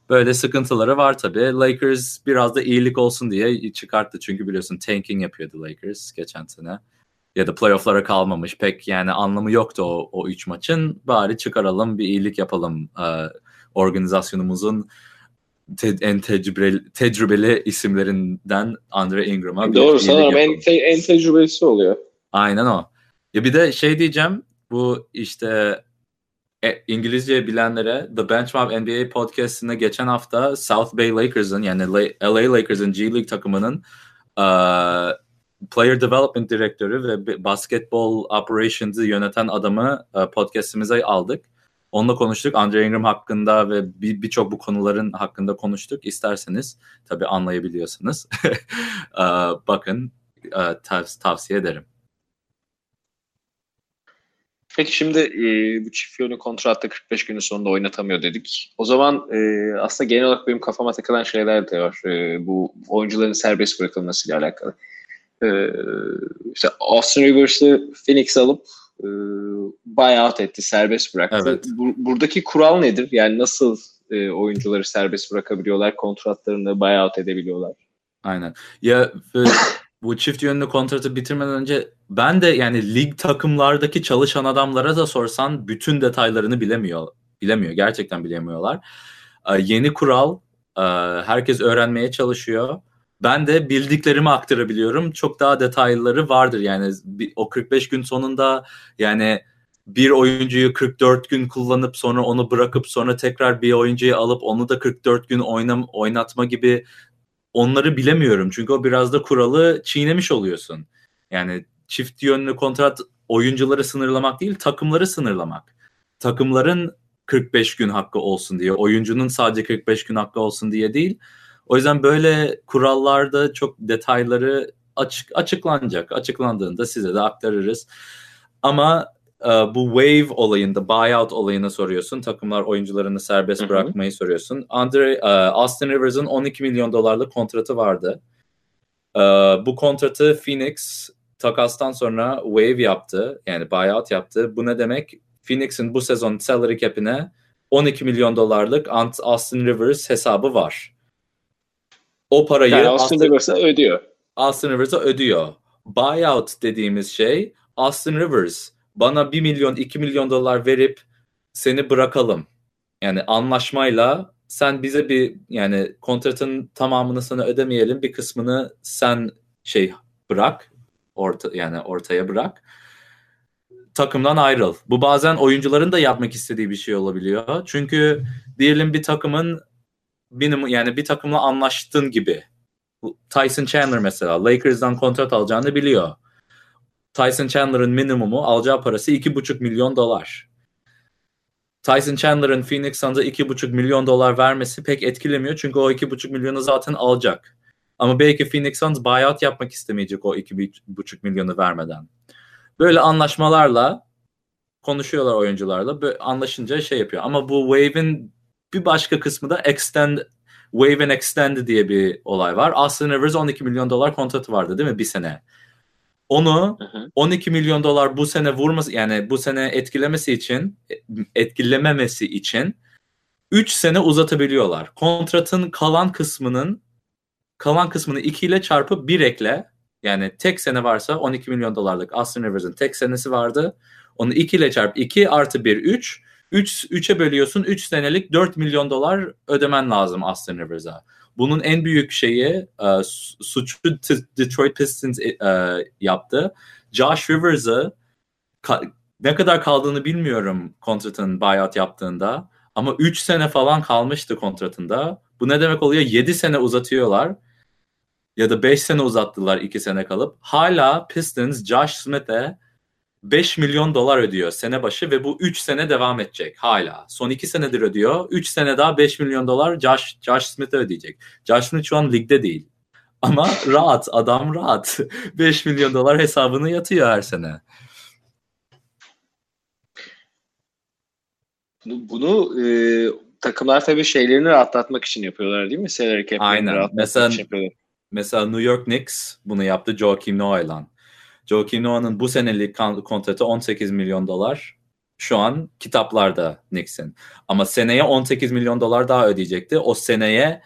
Speaker 1: Böyle sıkıntıları var tabii. Lakers biraz da iyilik olsun diye çıkarttı. Çünkü biliyorsun tanking yapıyordu Lakers geçen sene. Ya da playofflara kalmamış. Pek yani anlamı yoktu o, o üç maçın. Bari çıkaralım bir iyilik yapalım. Ee, organizasyonumuzun te- en tecrübeli, tecrübeli isimlerinden Andre Ingram'a
Speaker 2: Doğru sanırım en, te- en tecrübelisi oluyor.
Speaker 1: Aynen o. Ya bir de şey diyeceğim. Bu işte e, İngilizce bilenlere The Benchmark NBA podcast'ine geçen hafta South Bay Lakers'ın yani La- LA Lakers'ın G League takımının eee, Player Development Direktörü ve Basketball Operations'ı yöneten adamı e, podcast'imize aldık. Onunla konuştuk. Andre Ingram hakkında ve birçok bir bu konuların hakkında konuştuk. İsterseniz tabii anlayabiliyorsunuz. E, bakın e, tav- tavsiye ederim.
Speaker 2: Peki şimdi e, bu çift yönlü kontratta 45 günün sonunda oynatamıyor dedik. O zaman e, aslında genel olarak benim kafama takılan şeyler de var. E, bu oyuncuların serbest bırakılmasıyla alakalı. E, işte Austin Rivers'ı Phoenix alıp e, buyout etti, serbest bıraktı. Evet. Bu, buradaki kural nedir? Yani nasıl e, oyuncuları serbest bırakabiliyorlar, kontratlarını buyout edebiliyorlar?
Speaker 1: Aynen. Ya bu çift yönlü kontratı bitirmeden önce ben de yani lig takımlardaki çalışan adamlara da sorsan bütün detaylarını bilemiyor. Bilemiyor. Gerçekten bilemiyorlar. Ee, yeni kural e, herkes öğrenmeye çalışıyor. Ben de bildiklerimi aktarabiliyorum. Çok daha detayları vardır. Yani o 45 gün sonunda yani bir oyuncuyu 44 gün kullanıp sonra onu bırakıp sonra tekrar bir oyuncuyu alıp onu da 44 gün oynam oynatma gibi onları bilemiyorum. Çünkü o biraz da kuralı çiğnemiş oluyorsun. Yani çift yönlü kontrat oyuncuları sınırlamak değil, takımları sınırlamak. Takımların 45 gün hakkı olsun diye, oyuncunun sadece 45 gün hakkı olsun diye değil. O yüzden böyle kurallarda çok detayları açık açıklanacak. Açıklandığında size de aktarırız. Ama e, bu wave olayında, buyout olayını soruyorsun. Takımlar oyuncularını serbest Hı-hı. bırakmayı soruyorsun. Andre, e, Austin Rivers'ın 12 milyon dolarlık kontratı vardı. E, bu kontratı Phoenix takastan sonra wave yaptı. Yani buyout yaptı. Bu ne demek? Phoenix'in bu sezon salary cap'ine 12 milyon dolarlık Austin Rivers hesabı var. O parayı
Speaker 2: yani Austin, Austin Rivers'a ödüyor.
Speaker 1: Austin Rivers'a ödüyor. Buyout dediğimiz şey Austin Rivers bana 1 milyon 2 milyon dolar verip seni bırakalım. Yani anlaşmayla sen bize bir yani kontratın tamamını sana ödemeyelim bir kısmını sen şey bırak orta yani ortaya bırak takımdan ayrıl. Bu bazen oyuncuların da yapmak istediği bir şey olabiliyor. Çünkü diyelim bir takımın benim yani bir takımla anlaştın gibi. Tyson Chandler mesela Lakers'dan kontrat alacağını biliyor. Tyson Chandler'ın minimumu alacağı parası 2,5 milyon dolar. Tyson Chandler'ın Phoenix Suns'a 2,5 milyon dolar vermesi pek etkilemiyor çünkü o 2,5 milyonu zaten alacak. Ama belki Phoenix Suns buyout yapmak istemeyecek o 2,5 milyonu vermeden. Böyle anlaşmalarla konuşuyorlar oyuncularla. Anlaşınca şey yapıyor. Ama bu Wave'in bir başka kısmı da extend Wave and Extend diye bir olay var. Austin Rivers 12 milyon dolar kontratı vardı değil mi bir sene? Onu hı hı. 12 milyon dolar bu sene vurması yani bu sene etkilemesi için etkilememesi için 3 sene uzatabiliyorlar. Kontratın kalan kısmının kalan kısmını 2 ile çarpıp 1 ekle. Yani tek sene varsa 12 milyon dolarlık Austin Rivers'ın tek senesi vardı. Onu 2 ile çarp 2 artı 1 3. 3 3'e bölüyorsun. 3 senelik 4 milyon dolar ödemen lazım Austin Rivers'a. Bunun en büyük şeyi e, suçu Detroit Pistons e, yaptı. Josh Rivers'ı ne kadar kaldığını bilmiyorum kontratın buyout yaptığında. Ama 3 sene falan kalmıştı kontratında. Bu ne demek oluyor? 7 sene uzatıyorlar. Ya da 5 sene uzattılar 2 sene kalıp. Hala Pistons Josh Smith'e 5 milyon dolar ödüyor sene başı ve bu 3 sene devam edecek hala. Son 2 senedir ödüyor. 3 sene daha 5 milyon dolar Josh, Josh Smith'e ödeyecek. Josh Smith şu an ligde değil. Ama rahat, adam rahat. 5 milyon dolar hesabını yatıyor her sene.
Speaker 2: Bunu, bunu e, takımlar tabii şeylerini rahatlatmak için yapıyorlar değil mi? Salary
Speaker 1: Aynen. Mesela, mesela New York Knicks bunu yaptı Joakim Noah'la. Joakim Noah'nın bu senelik kontratı 18 milyon dolar. Şu an kitaplarda Knicks'in. Ama seneye 18 milyon dolar daha ödeyecekti. O seneye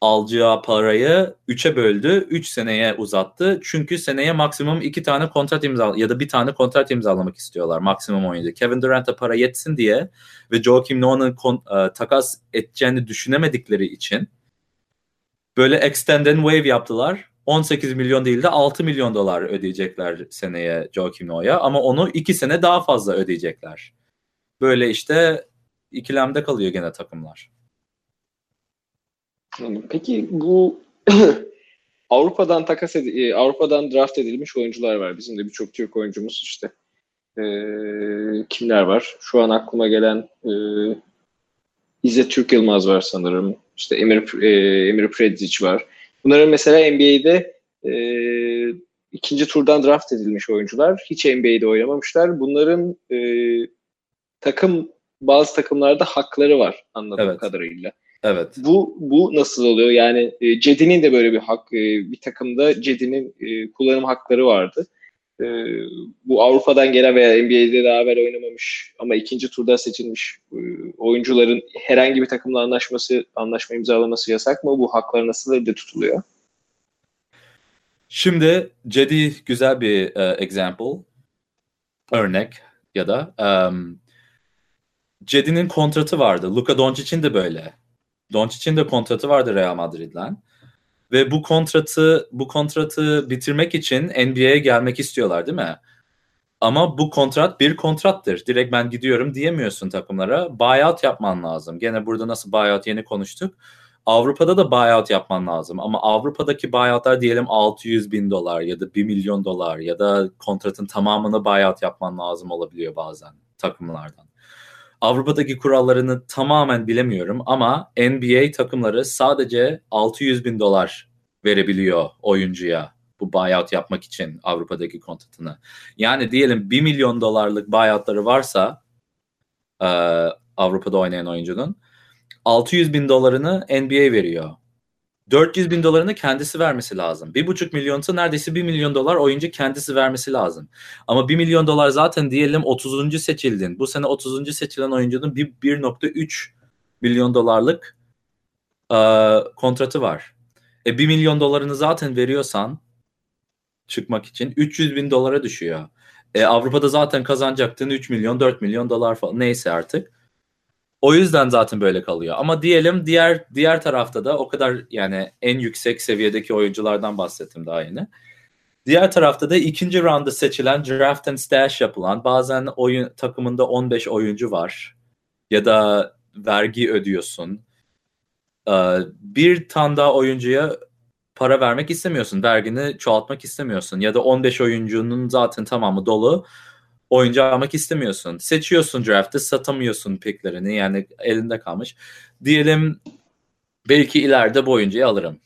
Speaker 1: alacağı parayı 3'e böldü. 3 seneye uzattı. Çünkü seneye maksimum 2 tane kontrat imza ya da bir tane kontrat imzalamak istiyorlar maksimum oyuncu. Kevin Durant'a para yetsin diye ve Joakim Noah'nın e, takas edeceğini düşünemedikleri için böyle extend and wave yaptılar 18 milyon değil de 6 milyon dolar ödeyecekler seneye Joakim Noah'ya ama onu 2 sene daha fazla ödeyecekler. Böyle işte ikilemde kalıyor gene takımlar.
Speaker 2: Peki bu Avrupa'dan takas ed- e, Avrupa'dan draft edilmiş oyuncular var. Bizim de birçok Türk oyuncumuz işte. E, kimler var? Şu an aklıma gelen e, İzzet Türk Yılmaz var sanırım. İşte Emir, e, Emir Predic var. Bunların mesela NBA'de e, ikinci turdan draft edilmiş oyuncular. Hiç NBA'de oynamamışlar. Bunların e, takım bazı takımlarda hakları var anladığım evet. kadarıyla.
Speaker 1: Evet.
Speaker 2: Bu bu nasıl oluyor? Yani e, Cedi'nin de böyle bir hak e, bir takımda Cedi'nin e, kullanım hakları vardı. E, bu Avrupa'dan gelen veya NBA'de daha evvel oynamamış ama ikinci turda seçilmiş e, oyuncuların herhangi bir takımla anlaşması anlaşma imzalaması yasak mı? Bu haklar nasıl elde tutuluyor?
Speaker 1: Şimdi Cedi güzel bir uh, example örnek ya da um, Cedi'nin kontratı vardı. Luka Doncic'in de böyle. Doncic'in de kontratı vardı Real Madrid'le. Ve bu kontratı bu kontratı bitirmek için NBA'ye gelmek istiyorlar değil mi? Ama bu kontrat bir kontrattır. Direkt ben gidiyorum diyemiyorsun takımlara. Buyout yapman lazım. Gene burada nasıl buyout yeni konuştuk. Avrupa'da da buyout yapman lazım. Ama Avrupa'daki buyoutlar diyelim 600 bin dolar ya da 1 milyon dolar ya da kontratın tamamını buyout yapman lazım olabiliyor bazen takımlardan. Avrupa'daki kurallarını tamamen bilemiyorum ama NBA takımları sadece 600 bin dolar verebiliyor oyuncuya bu buyout yapmak için Avrupa'daki kontratını. Yani diyelim 1 milyon dolarlık buyoutları varsa Avrupa'da oynayan oyuncunun 600 bin dolarını NBA veriyor. 400 bin dolarını kendisi vermesi lazım. 1,5 milyonsa neredeyse 1 milyon dolar oyuncu kendisi vermesi lazım. Ama 1 milyon dolar zaten diyelim 30. seçildin. Bu sene 30. seçilen oyuncunun 1.3 milyon dolarlık e, kontratı var. E 1 milyon dolarını zaten veriyorsan çıkmak için 300 bin dolara düşüyor. E, Avrupa'da zaten kazanacaktın 3 milyon 4 milyon dolar falan neyse artık. O yüzden zaten böyle kalıyor. Ama diyelim diğer diğer tarafta da o kadar yani en yüksek seviyedeki oyunculardan bahsettim daha yeni. Diğer tarafta da ikinci rounda seçilen draft and stash yapılan bazen oyun takımında 15 oyuncu var ya da vergi ödüyorsun. Ee, bir tane daha oyuncuya para vermek istemiyorsun. Vergini çoğaltmak istemiyorsun. Ya da 15 oyuncunun zaten tamamı dolu oyuncu almak istemiyorsun. Seçiyorsun draft'ı satamıyorsun picklerini yani elinde kalmış. Diyelim belki ileride bu oyuncuyu alırım.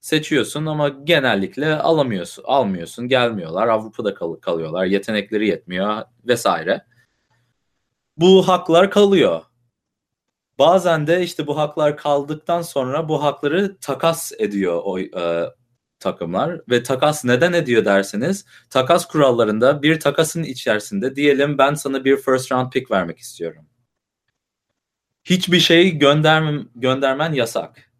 Speaker 1: Seçiyorsun ama genellikle alamıyorsun, almıyorsun, gelmiyorlar. Avrupa'da kal- kalıyorlar, yetenekleri yetmiyor vesaire. Bu haklar kalıyor. Bazen de işte bu haklar kaldıktan sonra bu hakları takas ediyor o e, takımlar ve takas neden ediyor derseniz takas kurallarında bir takasın içerisinde diyelim ben sana bir first round pick vermek istiyorum. Hiçbir şey göndermem, göndermen yasak.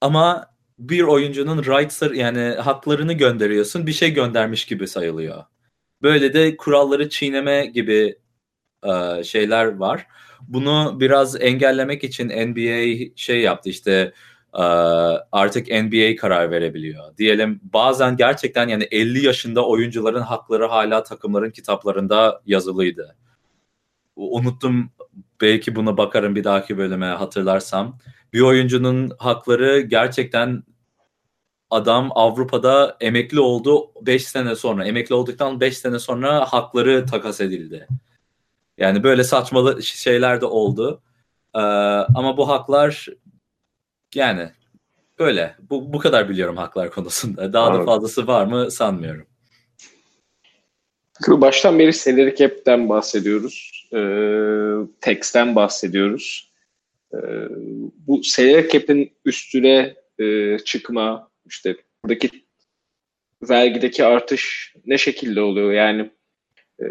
Speaker 1: Ama bir oyuncunun rights yani haklarını gönderiyorsun bir şey göndermiş gibi sayılıyor. Böyle de kuralları çiğneme gibi e, şeyler var. Bunu biraz engellemek için NBA şey yaptı işte artık NBA karar verebiliyor. Diyelim bazen gerçekten yani 50 yaşında oyuncuların hakları hala takımların kitaplarında yazılıydı. Unuttum belki buna bakarım bir dahaki bölüme hatırlarsam. Bir oyuncunun hakları gerçekten adam Avrupa'da emekli oldu 5 sene sonra. Emekli olduktan 5 sene sonra hakları takas edildi. Yani böyle saçmalı şeyler de oldu. Ee, ama bu haklar yani böyle. Bu, bu kadar biliyorum haklar konusunda. Daha Anladım. da fazlası var mı sanmıyorum.
Speaker 2: Baştan beri salary cap'ten bahsediyoruz. E, text'ten bahsediyoruz. E, bu salary cap'in üstüne e, çıkma, işte buradaki vergideki artış ne şekilde oluyor? Yani e,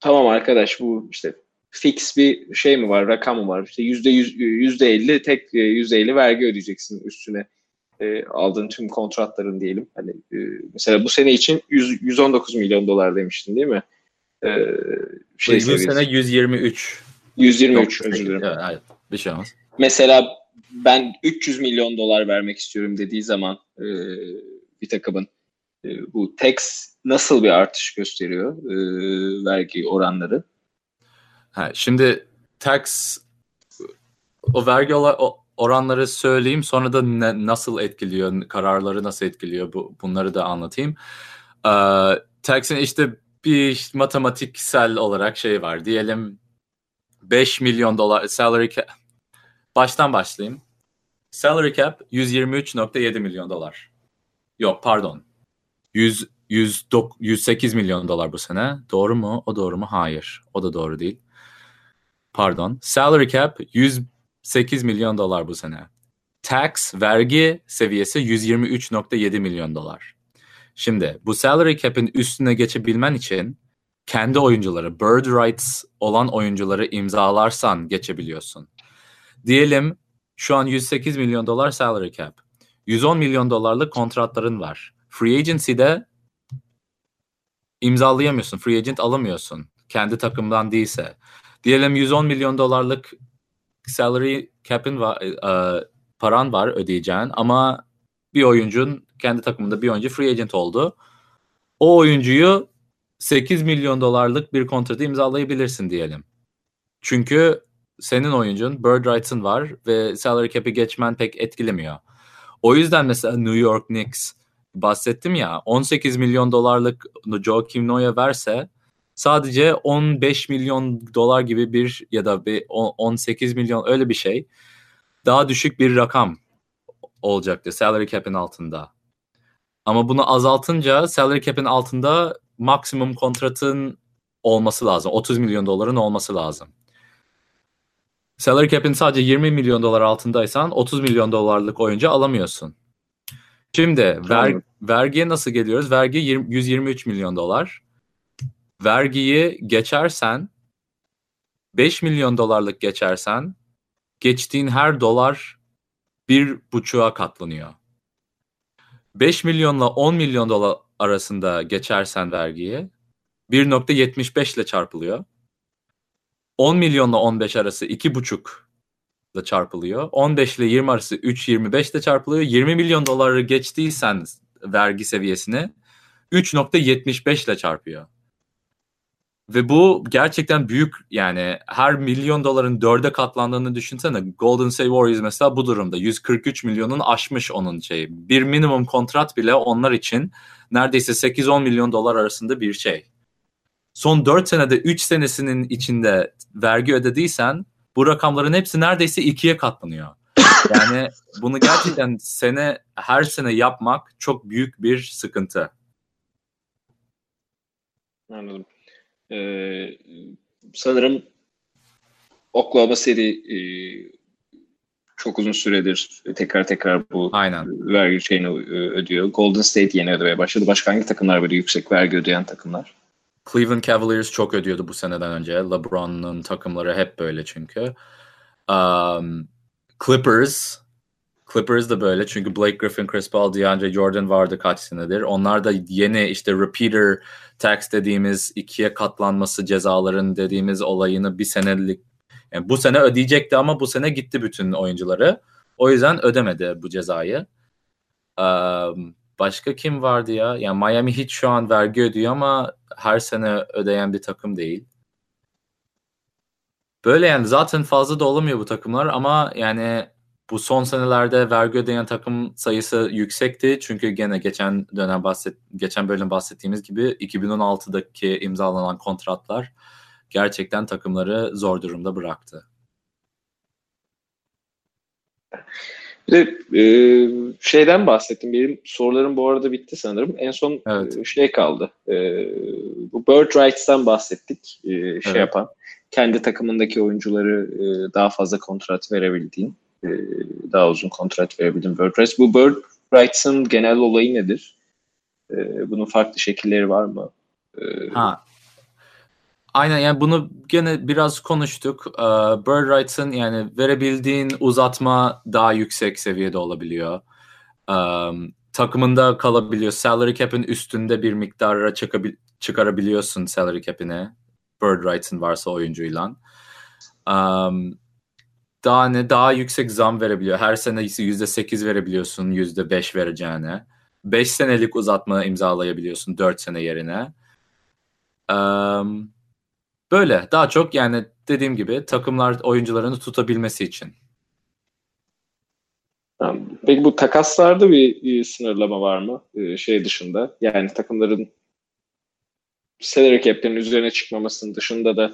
Speaker 2: tamam arkadaş bu işte fix bir şey mi var, rakam mı var? İşte yüzde yüzde elli tek e, yüzde elli vergi ödeyeceksin üstüne e, aldığın tüm kontratların diyelim. Hani e, mesela bu sene için 100, 119 milyon dolar demiştin değil mi?
Speaker 1: E, şey bu sene 123.
Speaker 2: 123 özür dilerim.
Speaker 1: Evet, evet, bir şey olmaz.
Speaker 2: Mesela ben 300 milyon dolar vermek istiyorum dediği zaman e, bir takımın e, bu tax nasıl bir artış gösteriyor e, vergi oranları?
Speaker 1: Ha, şimdi tax o vergi oranları söyleyeyim sonra da ne, nasıl etkiliyor, kararları nasıl etkiliyor bu, bunları da anlatayım. Ee, tax'in işte bir matematiksel olarak şey var. Diyelim 5 milyon dolar salary cap. Baştan başlayayım. Salary cap 123.7 milyon dolar. Yok pardon. 100, 100, 108 milyon dolar bu sene. Doğru mu? O doğru mu? Hayır. O da doğru değil. Pardon. Salary cap 108 milyon dolar bu sene. Tax, vergi seviyesi 123.7 milyon dolar. Şimdi bu salary cap'in üstüne geçebilmen için kendi oyuncuları, bird rights olan oyuncuları imzalarsan geçebiliyorsun. Diyelim şu an 108 milyon dolar salary cap. 110 milyon dolarlık kontratların var. Free agency'de imzalayamıyorsun. Free agent alamıyorsun. Kendi takımdan değilse. Diyelim 110 milyon dolarlık salary cap'in var, e, paran var ödeyeceğin ama bir oyuncun kendi takımında bir oyuncu free agent oldu. O oyuncuyu 8 milyon dolarlık bir kontratı imzalayabilirsin diyelim. Çünkü senin oyuncun bird rights'ın var ve salary cap'i geçmen pek etkilemiyor. O yüzden mesela New York Knicks bahsettim ya 18 milyon dolarlık Joakim Noah'ya verse sadece 15 milyon dolar gibi bir ya da bir 18 milyon öyle bir şey daha düşük bir rakam olacaktı salary cap'in altında. Ama bunu azaltınca salary cap'in altında maksimum kontratın olması lazım. 30 milyon doların olması lazım. Salary cap'in sadece 20 milyon dolar altındaysan 30 milyon dolarlık oyuncu alamıyorsun. Şimdi ver, vergiye nasıl geliyoruz? Vergi 20, 123 milyon dolar. Vergiyi geçersen 5 milyon dolarlık geçersen geçtiğin her dolar bir buçuğa katlanıyor. 5 milyonla 10 milyon dolar arasında geçersen vergiyi 1.75 ile çarpılıyor. 10 milyonla 15 arası 2.5 ile çarpılıyor. 15 ile 20 arası 3.25 ile çarpılıyor. 20 milyon doları geçtiysen vergi seviyesini 3.75 ile çarpıyor. Ve bu gerçekten büyük yani her milyon doların dörde katlandığını düşünsene. Golden State Warriors mesela bu durumda 143 milyonun aşmış onun şeyi. Bir minimum kontrat bile onlar için neredeyse 8-10 milyon dolar arasında bir şey. Son 4 senede 3 senesinin içinde vergi ödediysen bu rakamların hepsi neredeyse ikiye katlanıyor. Yani bunu gerçekten sene her sene yapmak çok büyük bir sıkıntı.
Speaker 2: Anladım. Ee, sanırım Oklahoma City e, çok uzun süredir tekrar tekrar bu Aynen. vergi şeyini e, ödüyor. Golden State yeni ödemeye başladı. Başka hangi takımlar böyle yüksek vergi ödeyen takımlar?
Speaker 1: Cleveland Cavaliers çok ödüyordu bu seneden önce. LeBron'un takımları hep böyle çünkü. Um, Clippers Clippers da böyle çünkü Blake Griffin, Chris Paul, DeAndre Jordan vardı kaç senedir. Onlar da yeni işte repeater tax dediğimiz ikiye katlanması cezaların dediğimiz olayını bir senelik yani bu sene ödeyecekti ama bu sene gitti bütün oyuncuları. O yüzden ödemedi bu cezayı. Um, başka kim vardı ya? Yani Miami Heat şu an vergi ödüyor ama her sene ödeyen bir takım değil. Böyle yani zaten fazla da olamıyor bu takımlar ama yani bu son senelerde vergi ödeyen takım sayısı yüksekti. Çünkü gene geçen dönem bahset geçen bölüm bahsettiğimiz gibi 2016'daki imzalanan kontratlar gerçekten takımları zor durumda bıraktı.
Speaker 2: Bir de e, şeyden bahsettim. Benim sorularım bu arada bitti sanırım. En son evet. E, şey kaldı. E, bu Bird Rights'tan bahsettik. E, şey evet. yapan. Kendi takımındaki oyuncuları e, daha fazla kontrat verebildiğin. E, daha uzun kontrat verebildiğin Bird Rights. Bu Rights'ın genel olayı nedir? E, bunun farklı şekilleri var mı?
Speaker 1: E, ha, Aynen yani bunu gene biraz konuştuk. Ee, bird Rights'ın yani verebildiğin uzatma daha yüksek seviyede olabiliyor. Takımında kalabiliyor. Salary cap'in üstünde bir miktara çıkabil çıkarabiliyorsun salary cap'ini. Bird Rights'ın varsa oyuncuyla. Um, daha ne daha yüksek zam verebiliyor. Her sene %8 verebiliyorsun %5 vereceğine. 5 senelik uzatma imzalayabiliyorsun 4 sene yerine. Böyle daha çok yani dediğim gibi takımlar oyuncularını tutabilmesi için.
Speaker 2: Peki bu takaslarda bir sınırlama var mı şey dışında? Yani takımların salary cap'lerin üzerine çıkmamasının dışında da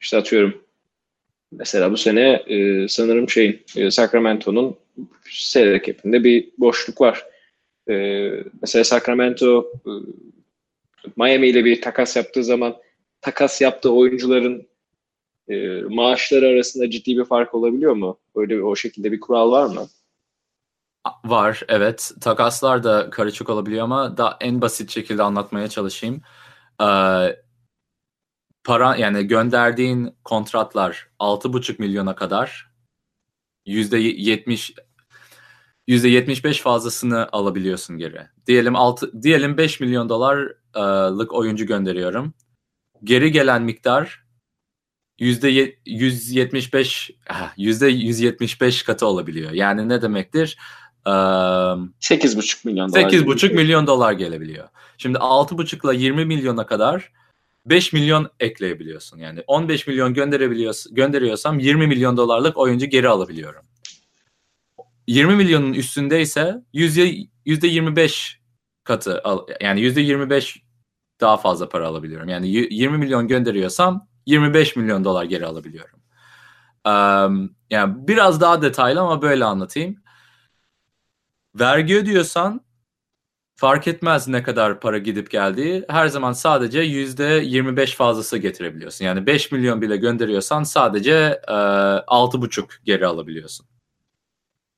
Speaker 2: işte atıyorum mesela bu sene e, sanırım şeyin Sacramento'nun salary cap'inde bir boşluk var. mesela Sacramento Miami ile bir takas yaptığı zaman takas yaptığı oyuncuların e, maaşları arasında ciddi bir fark olabiliyor mu? Böyle o şekilde bir kural var mı?
Speaker 1: Var evet. Takaslar da karışık olabiliyor ama da en basit şekilde anlatmaya çalışayım. Ee, para yani gönderdiğin kontratlar 6,5 milyona kadar %70 %75 fazlasını alabiliyorsun geri. Diyelim 6 diyelim 5 milyon dolarlık oyuncu gönderiyorum. Geri gelen miktar yüzde 175 yüzde 175 katı olabiliyor. Yani ne demektir?
Speaker 2: Ee, 8,5 milyon dolar.
Speaker 1: 8,5 milyon dolar gelebiliyor. Şimdi 6,5 ile 20 milyona kadar 5 milyon ekleyebiliyorsun. Yani 15 milyon gönderebiliyorsun, gönderiyorsam 20 milyon dolarlık oyuncu geri alabiliyorum. 20 milyonun üstünde ise yüzde 25 katı yani yüzde 25 daha fazla para alabiliyorum. Yani 20 milyon gönderiyorsam 25 milyon dolar geri alabiliyorum. Um, yani biraz daha detaylı ama böyle anlatayım. Vergi ödüyorsan fark etmez ne kadar para gidip geldiği. Her zaman sadece yüzde 25 fazlası getirebiliyorsun. Yani 5 milyon bile gönderiyorsan sadece e, 6,5 geri alabiliyorsun.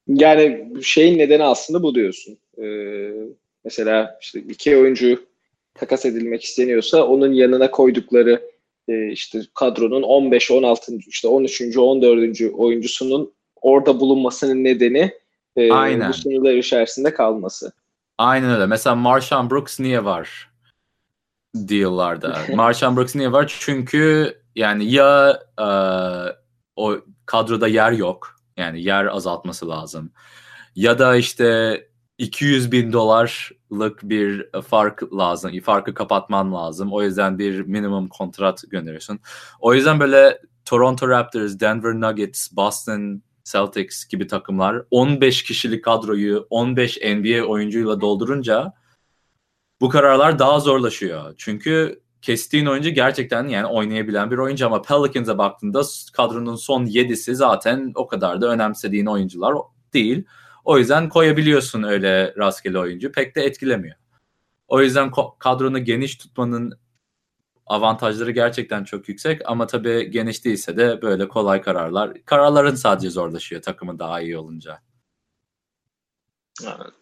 Speaker 2: Yani şeyin nedeni aslında bu diyorsun. Ee, mesela işte iki oyuncu takas edilmek isteniyorsa onun yanına koydukları e, işte kadronun 15, 16, işte 13. 14. oyuncusunun orada bulunmasının nedeni e, Aynen. bu sınırlar içerisinde kalması.
Speaker 1: Aynen öyle. Mesela Marshawn Brooks niye var deal'larda? Marshawn Brooks niye var? Çünkü yani ya e, o kadroda yer yok. Yani yer azaltması lazım. Ya da işte 200 bin dolarlık bir fark lazım. Farkı kapatman lazım. O yüzden bir minimum kontrat gönderiyorsun. O yüzden böyle Toronto Raptors, Denver Nuggets, Boston Celtics gibi takımlar 15 kişilik kadroyu 15 NBA oyuncuyla doldurunca bu kararlar daha zorlaşıyor. Çünkü kestiğin oyuncu gerçekten yani oynayabilen bir oyuncu ama Pelicans'a baktığında kadronun son 7'si zaten o kadar da önemsediğin oyuncular değil. O yüzden koyabiliyorsun öyle rastgele oyuncu. Pek de etkilemiyor. O yüzden kadronu geniş tutmanın avantajları gerçekten çok yüksek ama tabii geniş değilse de böyle kolay kararlar. Kararların sadece zorlaşıyor takımın daha iyi olunca.
Speaker 2: Evet.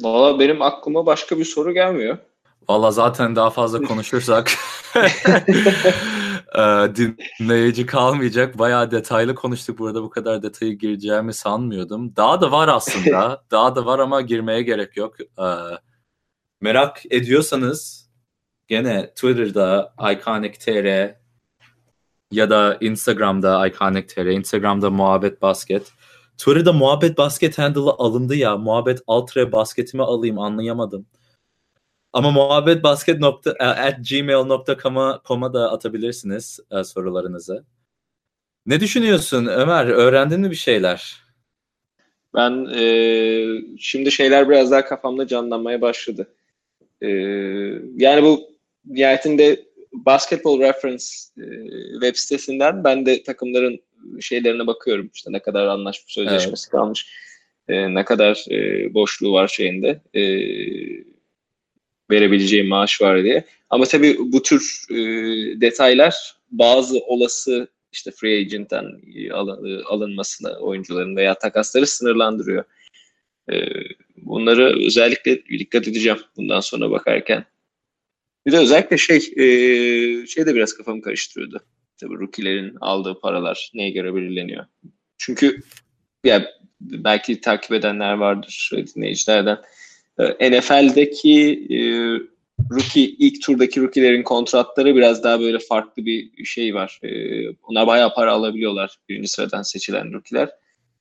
Speaker 2: Valla benim aklıma başka bir soru gelmiyor.
Speaker 1: Valla zaten daha fazla konuşursak dinleyici kalmayacak. Bayağı detaylı konuştuk. Burada bu kadar detayı gireceğimi sanmıyordum. Daha da var aslında. daha da var ama girmeye gerek yok. Merak ediyorsanız gene Twitter'da Iconic.tr ya da Instagram'da Iconic.tr, Instagram'da Muhabbet Basket. Twitter'da Muhabbet Basket handle'ı alındı ya. Muhabbet Altre basketimi alayım anlayamadım. Ama muhabbetbasket nokta e, at gmail.com'a da atabilirsiniz e, sorularınızı. Ne düşünüyorsun Ömer? Öğrendin mi bir şeyler?
Speaker 2: Ben e, şimdi şeyler biraz daha kafamda canlanmaya başladı. E, yani bu nihayetinde Basketball Reference e, web sitesinden ben de takımların şeylerine bakıyorum. İşte ne kadar anlaşma sözleşmesi evet. kalmış, e, ne kadar e, boşluğu var şeyinde. E, verebileceği maaş var diye. Ama tabii bu tür e, detaylar bazı olası işte free agent'ten e, alınmasını oyuncuların veya takasları sınırlandırıyor. E, bunları özellikle dikkat edeceğim bundan sonra bakarken. Bir de özellikle şey e, şey de biraz kafamı karıştırıyordu. Tabii rookie'lerin aldığı paralar neye göre belirleniyor. Çünkü ya belki takip edenler vardır dinleyicilerden ee, NFL'deki e, rookie ilk turdaki rookie'lerin kontratları biraz daha böyle farklı bir şey var. E, onlar bayağı para alabiliyorlar birinci sıradan seçilen rookie'ler.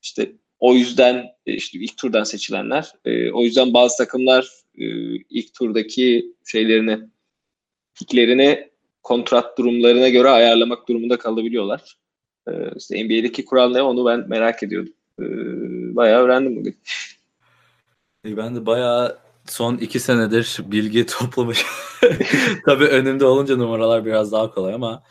Speaker 2: İşte o yüzden e, işte ilk turdan seçilenler. E, o yüzden bazı takımlar e, ilk turdaki şeylerini piklerini kontrat durumlarına göre ayarlamak durumunda kalabiliyorlar. E, işte NBA'deki kural ne onu ben merak ediyordum. E, bayağı öğrendim bugün.
Speaker 1: E, ben de bayağı son iki senedir bilgi toplamış. Tabii önümde olunca numaralar biraz daha kolay ama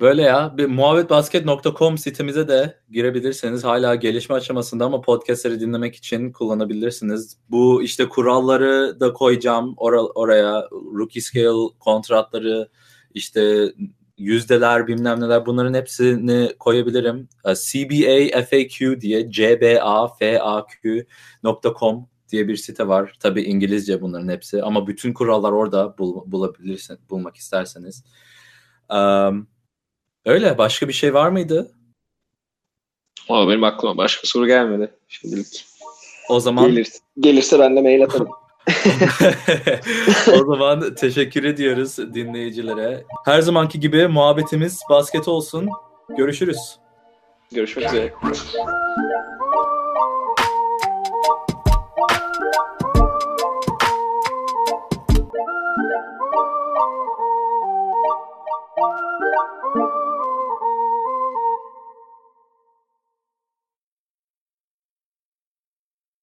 Speaker 1: Böyle ya. Bir muhabbetbasket.com sitemize de girebilirseniz hala gelişme aşamasında ama podcastleri dinlemek için kullanabilirsiniz. Bu işte kuralları da koyacağım or- oraya. Rookie scale kontratları işte yüzdeler bilmem neler bunların hepsini koyabilirim. Ee, CBA FAQ diye cbafaq.com diye bir site var. Tabi İngilizce bunların hepsi ama bütün kurallar orada bul- bulabilirsiniz bulmak isterseniz. Um, Öyle. Başka bir şey var mıydı?
Speaker 2: Ama benim aklıma başka soru gelmedi şimdilik.
Speaker 1: O zaman
Speaker 2: gelirse, gelirse ben de mail atarım.
Speaker 1: o zaman teşekkür ediyoruz dinleyicilere. Her zamanki gibi muhabbetimiz basket olsun. Görüşürüz.
Speaker 2: Görüşmek üzere.